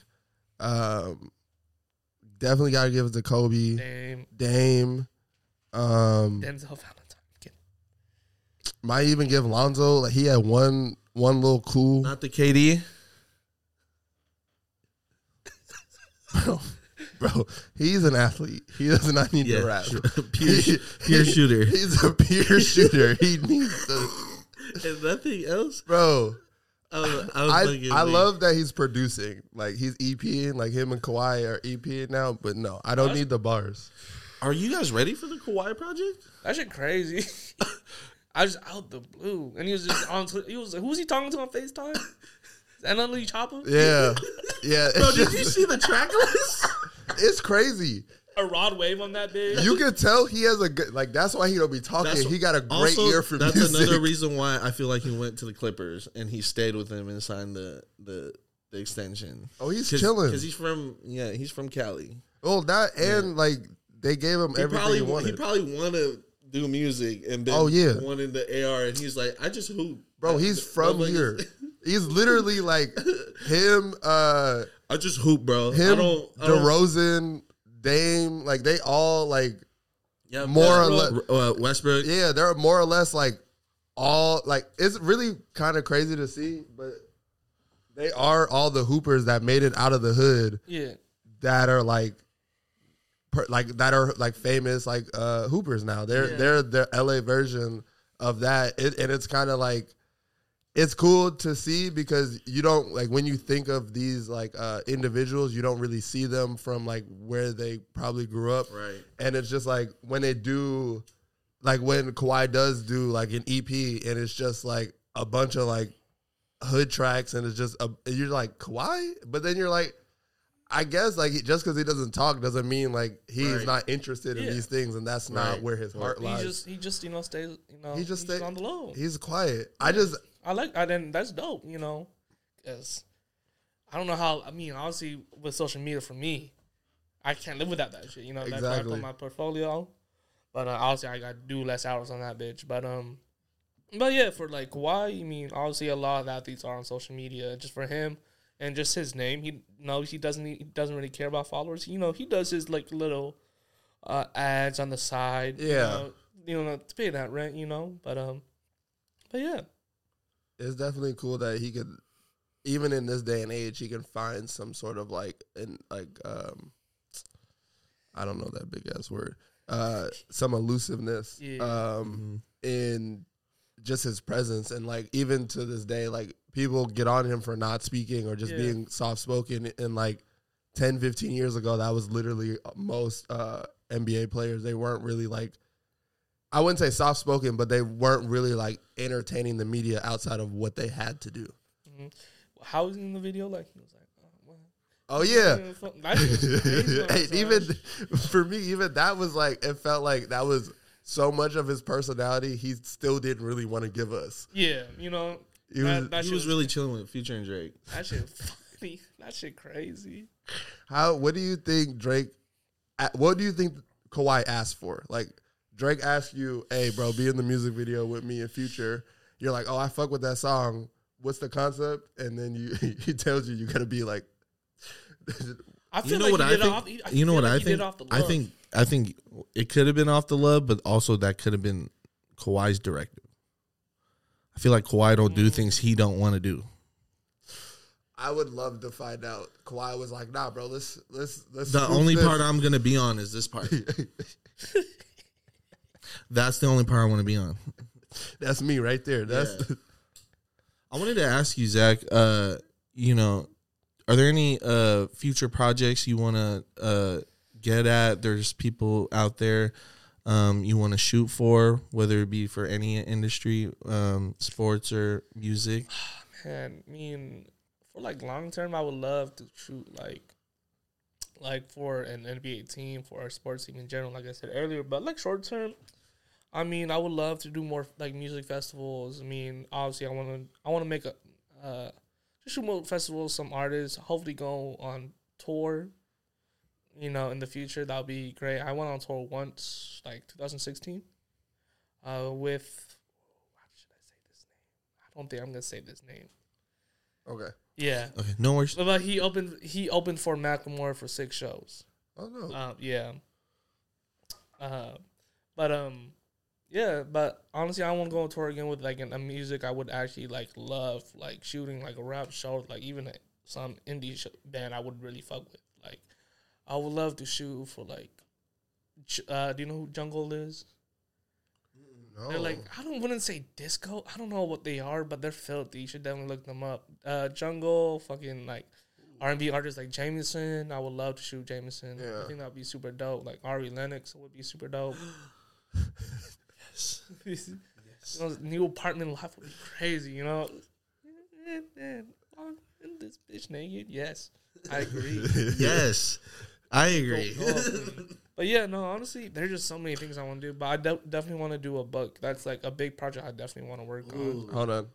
Um, definitely gotta give it to Kobe, Dame. Dame. Um, Denzel Valentine. Get- might even give Lonzo. Like he had one one little cool, Not the KD. bro. Bro, he's an athlete. He does not need Yeah, to rap. sure. Pure sh- pure shooter. He's a pure shooter. He needs to, And nothing else. bro. I, was, I, was I, I love that he's producing. Like he's EPing, like him and Kawhi are EPing now. But no, I don't need the bars. Are you guys ready for the Kawhi project? That shit crazy. I just out the blue, and he was just on. He was like, "Who's he talking to on Facetime?" Is that Lee Chopper? Yeah, yeah. Bro, It's, did you just- see the track list? it's crazy. A rod wave on that bitch. You can tell he has a good. Like that's why he don't be talking. That's- he got a great also, ear for that's music. That's another reason why I feel like he went to the Clippers and he stayed with them and signed the the, the extension. Oh, he's chilling. because he's from yeah he's from Cali. Well, that and like they gave him He everything probably he wanted. he probably want to do music and then Oh, yeah. wanted the AR and he's like I just hoop Bro, he's from motherfuckers- here. He's literally like him, uh I just hoop, bro. I him, don't, I don't DeRozan, Dame, like they all like yeah, more or Westbrook, uh, Westbrook. yeah, they're more or less like all like it's really kind of crazy to see, but they are all the hoopers that made it out of the hood yeah, that are like per, like that are like famous like uh hoopers now. They're Yeah. they're the LA version of that. It, and it's kind of like it's cool to see because you don't like when you think of these like uh individuals, you don't really see them from like where they probably grew up. Right. And it's just like when they do like when Kawhi does do like an EP and it's just like a bunch of like hood tracks and it's just a, you're like Kawhi, but then you're like, I guess like just because he doesn't talk doesn't mean like he's Right. not interested in Yeah. these things and that's not where his heart lies. he lies. just he just you know stays you know He just he's stay- on the low. he's quiet. I just I like I then that's dope, you know, because I don't know how. I mean, obviously with social media for me, I can't live without that shit. You know, that's why I Exactly. put my portfolio. But uh, obviously, I got to do less hours on that bitch. But um, but yeah, for like why? I mean, obviously, a lot of athletes are on social media just for him and just his name. He no, he doesn't. He doesn't really care about followers. You know, he does his like little uh, ads on the side. you Yeah. know, you know, to pay that rent. You know, but um, but yeah. It's definitely cool that he could even in this day and age he can find some sort of like in like um I don't know that big ass word. Uh some elusiveness Yeah. um in just his presence and like even to this day like people get on him for not speaking or just Yeah. being soft spoken and like 10 15 years ago that was literally most uh NBA players they weren't really like I wouldn't say soft spoken but they weren't really like entertaining the media outside of what they had to do. Mm-hmm. How was he in the video? Like he was like, oh, well, Oh yeah. That shit was crazy on And even for me, even that was like it felt like that was so much of his personality. He still didn't really want to give us. yeah, you know, He was- that, that He shit was really chilling with Future and Drake. that shit funny. That shit crazy. How? What do you think Drake? What do you think Kawhi asked for? Like Drake asked you, "Hey, bro, be in the music video with me in future." You're like, "Oh, I fuck with that song. What's the concept?" And then you he tells you you gotta be like, I feel You know like what he I did think? off. he- I you know what like I think? it off the I think I think it could have been off the love, but also that could have been Kawhi's directive. I feel like Kawhi don't Mm. do things he don't want to do. I would love to find out. Kawhi was like, "Nah, bro, let's let's let's." The only this." part I'm gonna be on is this part. That's the only part I want to be on. That's me right there. That's Yeah. I wanted to ask you, Zach. Uh, you know, are there any uh future projects you want to uh get at? There's people out there um you want to shoot for, whether it be for any industry, um, sports or music. man, I mean, for like long term, I would love to shoot like, like for an NBA team, for our sports team in general, like I said earlier. But like short term, I mean, I would love to do more like music festivals. I mean, obviously, I want to, I want to make a, uh, just shoot more festivals, some artists, hopefully go on tour. You know, in the future, that would be great. I went on tour once, like 2016, uh, with. How should I say this name? I don't think I'm gonna say this name. okay. Yeah, Okay, no worries. but he opened he opened for Macklemore for six shows. Oh no. Uh, yeah. Uh, but um, yeah. But honestly, I want to go on tour again with like an, a music I would actually like love, like shooting like a rap show, like even a, some indie sh- band I would really fuck with. Like, I would love to shoot for like. Uh, do you know who Jungle is? No. They're like I don't wouldn't say disco. I don't know what they are, but they're filthy. You should definitely look them up. Uh, jungle, fucking like R and B artists like Jameson. I would love to shoot Jameson. Yeah. I think that'd be super dope. Like Ari Lennox would be super dope. yes. You know, new apartment life would be crazy. You know, this bitch naked. Yes, I agree. yes. I agree. Go off, but yeah, no, honestly, there's just so many things I want to do. But I de- definitely want to do a book. That's like a big project. I definitely want to work on. Hold on.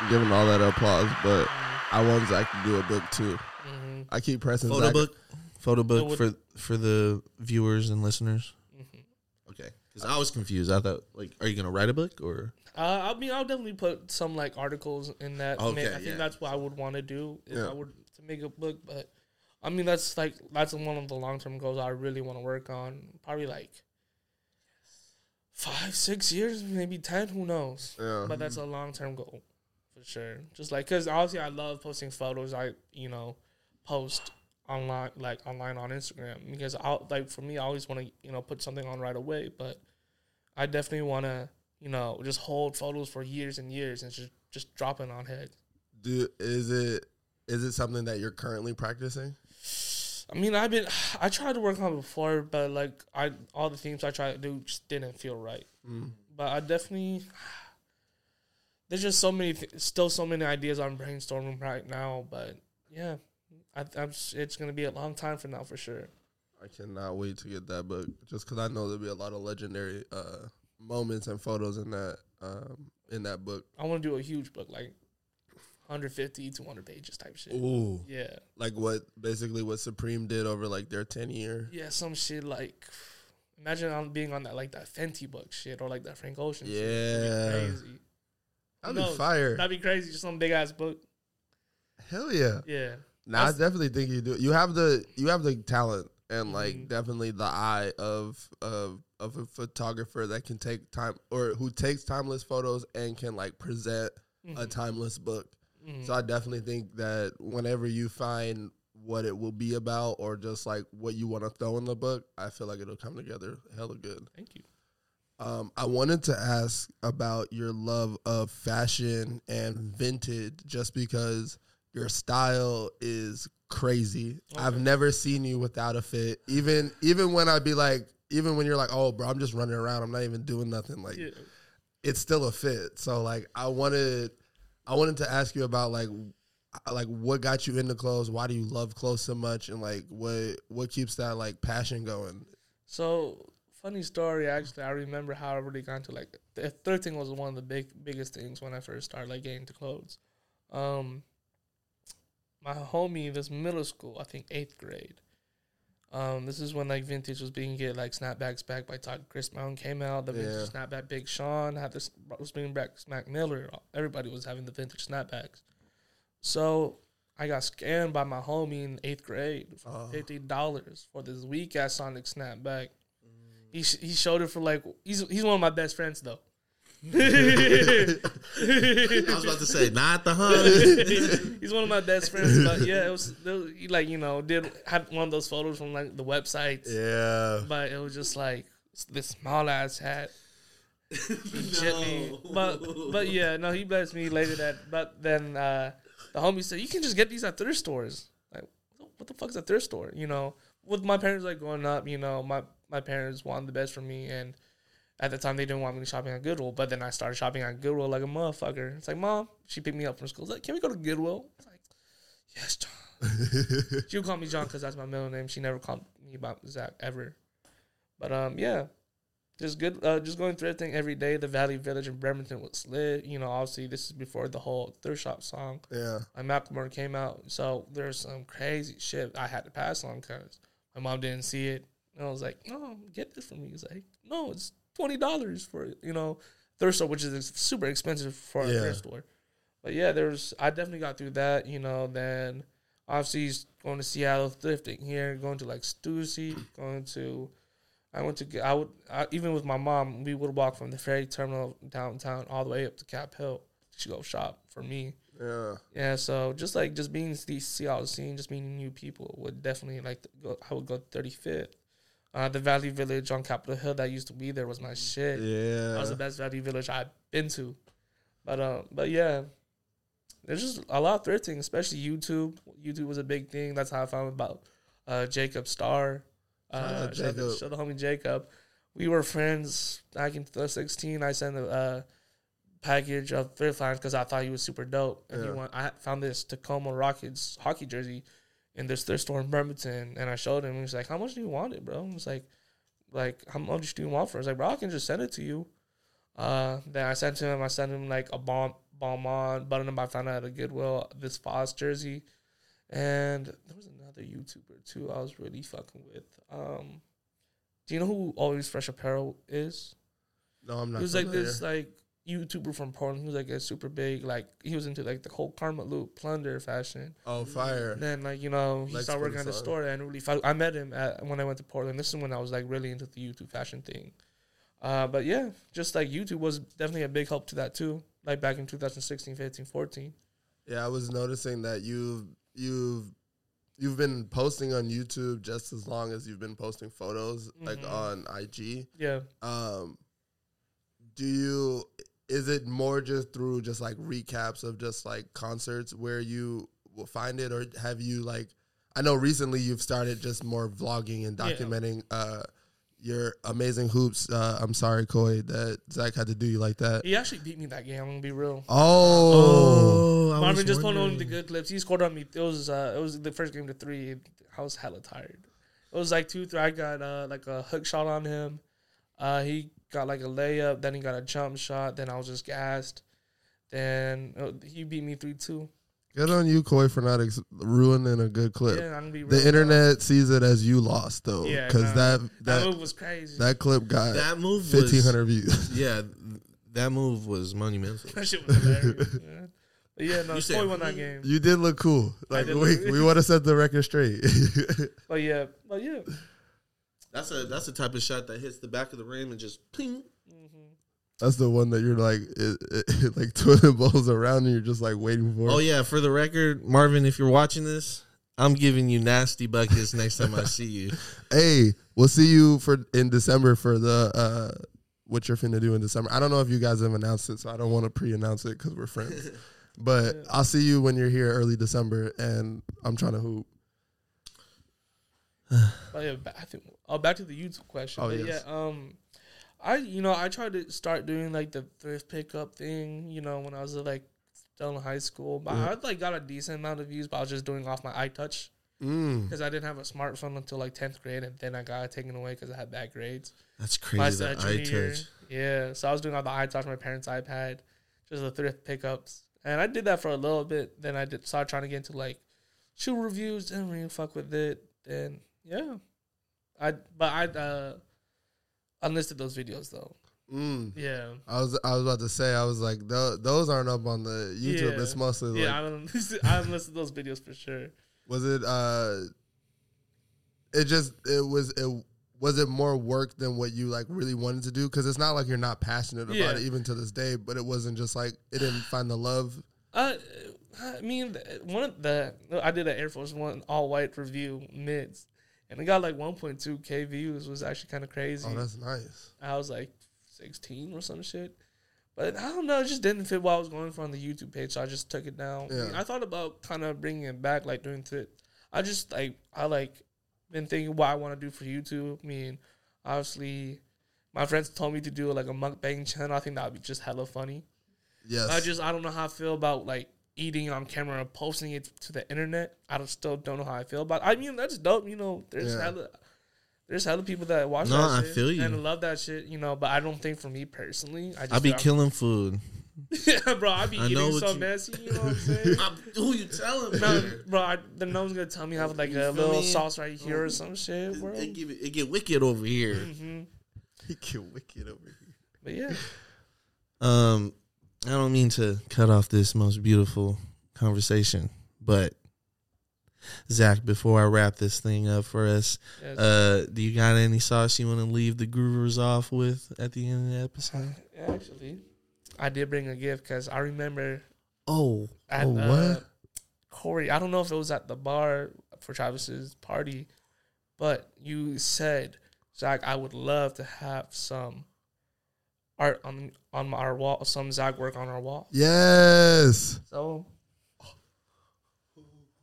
I'm giving all that applause, but I want Zach to do a book too. hmm I keep pressing Photo Zach. book. Photo book would- for for the viewers and listeners. Because I was confused. I thought, like, are you gonna write a book or? Uh, I mean, I'll definitely put some like articles in that. Okay, I think yeah. that's what I would want to do if Yeah. I would to make a book. But I mean, that's like that's one of the long term goals I really want to work on. Probably like five, six years, maybe ten. Who knows? Yeah. But that's a long term goal for sure. Just like because obviously I love posting photos. I you know post online like online on Instagram because I like for me I always want to you know put something on right away. But I definitely want to you know just hold photos for years and years and just just dropping on head. Do is it is it something that you're currently practicing? I mean, I've been I tried to work on it before, but like I all the themes I tried to do just didn't feel right. Mm. But I definitely there's just so many th- still so many ideas I'm brainstorming right now. But yeah, I, I'm it's gonna be a long time from now for sure. I cannot wait to get that book, just because I know there'll be a lot of legendary uh, moments and photos in that um, in that book. I want to do a huge book like 150, 200 pages type shit. Ooh, Yeah, like what basically what Supreme did over like their ten year. yeah, some shit like. Imagine on being on that like that Fenty book shit or like that Frank Ocean. shit. That'd be Yeah, crazy. that'd be fire. That'd be crazy. Just some big ass book. Hell yeah. Yeah. Nah, I definitely think you do. You have the you have the talent and like Mhm. definitely the eye of of of a photographer that can take time or who takes timeless photos and can like present a Mhm. timeless book. Mhm. So I definitely think that whenever you find what it will be about or just like what you want to throw in the book, I feel like it'll come together hella good. Thank you. Um, I wanted to ask about your love of fashion and vintage, just because your style is crazy. I've never seen you without a fit. Even even when I'd be like, even when you're like, oh, bro, I'm just running around. I'm not even doing nothing. Like, Yeah. it's still a fit. So like, I wanted, I wanted to ask you about like, like what got you into clothes? Why do you love clothes so much? And like, what what keeps that like passion going? So funny story. Actually, I remember how I really got into like the third thing was one of the big biggest things when I first started like getting into clothes. Um, my homie, this middle school, I think eighth grade. Um, this is when like vintage was being get like snapbacks back by Todd Chris Brown came out. The vintage snapback Big Sean had this was bringing back Smack Miller. Everybody was having the vintage snapbacks. So I got scammed by my homie in eighth grade for Oh. fifty dollars for this weak ass Sonic snapback. He sh- he showed it for like he's he's one of my best friends though. I was about to say, not the hunt. he's one of my best friends, but yeah, it was, it was he like you know did had one of those photos from like the websites, Yeah. but it was just like this small ass hat. Me. But but yeah, no, he blessed me later that. But then uh, the homie said you can just get these at thrift stores. Like what the fuck's a thrift store? You know, with my parents like growing up, you know, my my parents wanted the best for me, and at the time they didn't want me shopping at Goodwill. But then I started shopping at Goodwill like a motherfucker. It's like mom, she picked me up from school. It's like, can we go to Goodwill? It's like, yes, John. she would call me John because that's my middle name. She never called me about Zach ever. But um, yeah, just good. Uh, just going thrifting every day. The Value Village in Bremerton was lit. You know, obviously this is before the whole thrift shop song. Yeah. My Macklemore came out, so there's some crazy shit I had to pass on because my mom didn't see it. And I was like, "No, get this for me." He's like, "No, it's twenty dollars for you know thrift store, which is super expensive for a Yeah. thrift store." But yeah, there's I definitely got through that. You know, then obviously going to Seattle thrifting here, going to like Stussy, going to. I went to. I would I, even with my mom. We would walk from the ferry terminal downtown all the way up to Cap Hill to go shop for me. Yeah. Yeah, so just like just being see see all the scene, just meeting new people would definitely like to go. I would go thirty fifth. Uh, the Value Village on Capitol Hill that used to be there was my shit. Yeah, That was the best Value Village I've been to. But uh, but yeah, there's just a lot of thrifting, especially YouTube. YouTube was a big thing. That's how I found about uh, Jacob Starr. Uh, shout Jacob. shout to homie Jacob. We were friends back in 2016. I sent a uh, package of thrift finds because I thought he was super dope. And he Yeah. want, I found this Tacoma Rockets hockey jersey in this thrift store in Bremerton, and I showed him. He was like, "How much do you want it, bro?" I was like, "Like, how much do you want for?" it? I was like, "Bro, I can just send it to you." Uh, then I sent him. I sent him like a bomb, bomb on button up. I found out at a Goodwill this Foz jersey, and there was another YouTuber too. I was really fucking with. Um, do you know who Always Fresh Apparel is? No, I'm not. He was like this like YouTuber from Portland. He was like a super big like he was into like the whole Karmaloop plunder fashion. Oh, fire. And then like you know he Lex started working at the store and really I met him at, when I went to Portland. This is when I was like really into the YouTube fashion thing. Uh, but yeah, just like YouTube was definitely a big help to that too. Like back in 2016, 15, 14. Yeah, I was noticing that you've you've you've been posting on YouTube just as long as you've been posting photos, like Mhm. on IG. Yeah. Um, do you? Is it more just through just like recaps of just like concerts where you will find it, or have you like? I know recently you've started just more vlogging and Yeah. documenting uh, your amazing hoops. Uh, I'm sorry, Koi, that Zach had to do you like that. He actually beat me that game. I'm gonna be real. Oh, I Marvin was just told him the good clips. He scored on me. It was uh, it was the first game to three. I was hella tired. It was like two, three. I got uh, like a hook shot on him. Uh, he got like a layup. Then he got a jump shot. Then I was just gassed. Then uh, he beat me three two. good on you, Koi, for not ex- ruining a good clip. Yeah, I'm gonna be the bro. internet sees it as you lost though, Yeah, because nah. that That, that move was crazy. that clip got That move fifteen hundred views. Yeah, that move was monumental. that shit was hilarious. man. But yeah, no, You said- won that game. You did look cool. Like did we look- we want to set the record straight. But yeah, but yeah. That's a that's the type of shot that hits the back of the rim and just ping. That's the one that you're like it, it, like twirling balls around and you're just like waiting for. Oh yeah, for the record, Marvin, if you're watching this, I'm giving you nasty buckets next time I see you. Hey, we'll see you for in December for the uh what you're finna do in December. I don't know if you guys have announced it, so I don't want to pre-announce it because we're friends. But I'll see you when you're here early December, and I'm trying to hoop. Oh yeah, ba- I think. Oh, back to the YouTube question. Oh, but yes. yeah, um, I you know I tried to start doing like the thrift pickup thing. You know when I was like still in high school, but I like got a decent amount of views. But I was just doing off my iTouch Mm. because I didn't have a smartphone until like tenth grade, and then I got it taken away because I had bad grades. That's crazy. uh, That junior eye year. touch. Yeah, so I was doing all the iTouch, my parents' iPad, just the thrift pickups, and I did that for a little bit. Then I did started trying to get into like shoe reviews. Didn't really fuck with it. Then yeah, I but I uh unlisted those videos though. Mm. Yeah, I was I was about to say I was like tho- those aren't up on the YouTube. Yeah. It's mostly like yeah, I don't. I unlisted those videos for sure. was it uh it just it was it was it more work than what you like really wanted to do because it's not like you're not passionate about Yeah. it even to this day but it wasn't just like it didn't find the love Uh, I mean, one of the I did an Air Force One all white review mids, and it got like 1.2 k views. Was actually kind of crazy. oh that's nice I was like 16 or some shit. But I don't know, it just didn't fit what I was going for on the YouTube page, so I just took it down. I, mean, I thought about kind of bringing it back, like doing it. I just like I like been thinking what I want to do for YouTube. I mean, obviously, my friends told me to do like a mukbang channel. I think that would be just hella funny. yes I just I don't know how I feel about like eating on camera posting it to the internet. I still don't know how I feel about. I mean, that's dope. You know, there's Yeah. hella there's hella people that watch No, that I shit feel you. and love that shit. You know, but I don't think for me personally, I just I be killing food. yeah, bro. I be I eating so you- messy. You know what I'm saying? Who you telling? no, bro. I, no one's gonna tell me I have like You a little me? sauce right here or some shit, bro. It get it get wicked over here. hmm he get wicked over here But yeah, Um, I don't mean to cut off this most beautiful conversation, but Zach, before I wrap this thing up for us, yes. uh, do you got any sauce you want to leave the groovers off with at the end of the episode? actually, I did bring a gift because I remember Oh, at Oh, uh, what? Corey. I don't know if it was at the bar for Travis's party, but you said Zach, I would love to have some art on on our wall, some Zag work on our wall. Yes. So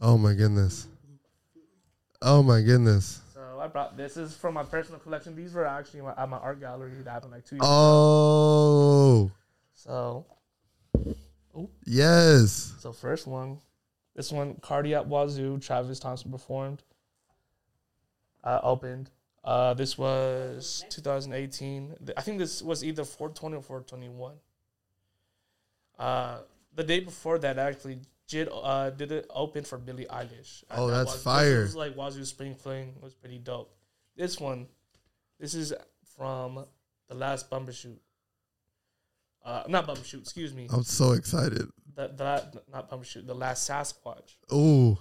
Oh my goodness. Oh my goodness. so I brought this is from my personal collection. These were actually my, at my art gallery that happened like two years. Oh. So Oh. Yes. so first one, this one Cardiac Wazoo, Travis Thompson performed. Uh, opened. Uh, this was 2018. I think this was either 420 or 421. Uh, the day before that, actually, Jid uh, did it open for Billie Eilish. Oh, that's Wazoo- fire. This was like Wazoo Spring Fling. It was pretty dope. This one, this is from the last Bumbershoot. Uh, not Bumbershoot, excuse me. I'm so excited. The, the, not Bumbershoot, the last Sasquatch. Ooh.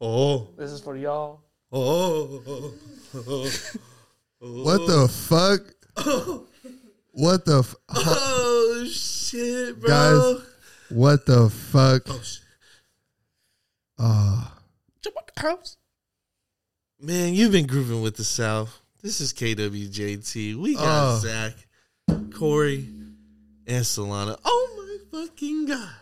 Oh, This is for y'all. oh, What the fuck? What the f- oh, shit, bro. Guys. what the fuck? Oh, shit. Ah. Jump out the house. Man, you've been grooving with the South. This is KWJT. We got Oh. Zach, Corey, and Solana. Oh my fucking god!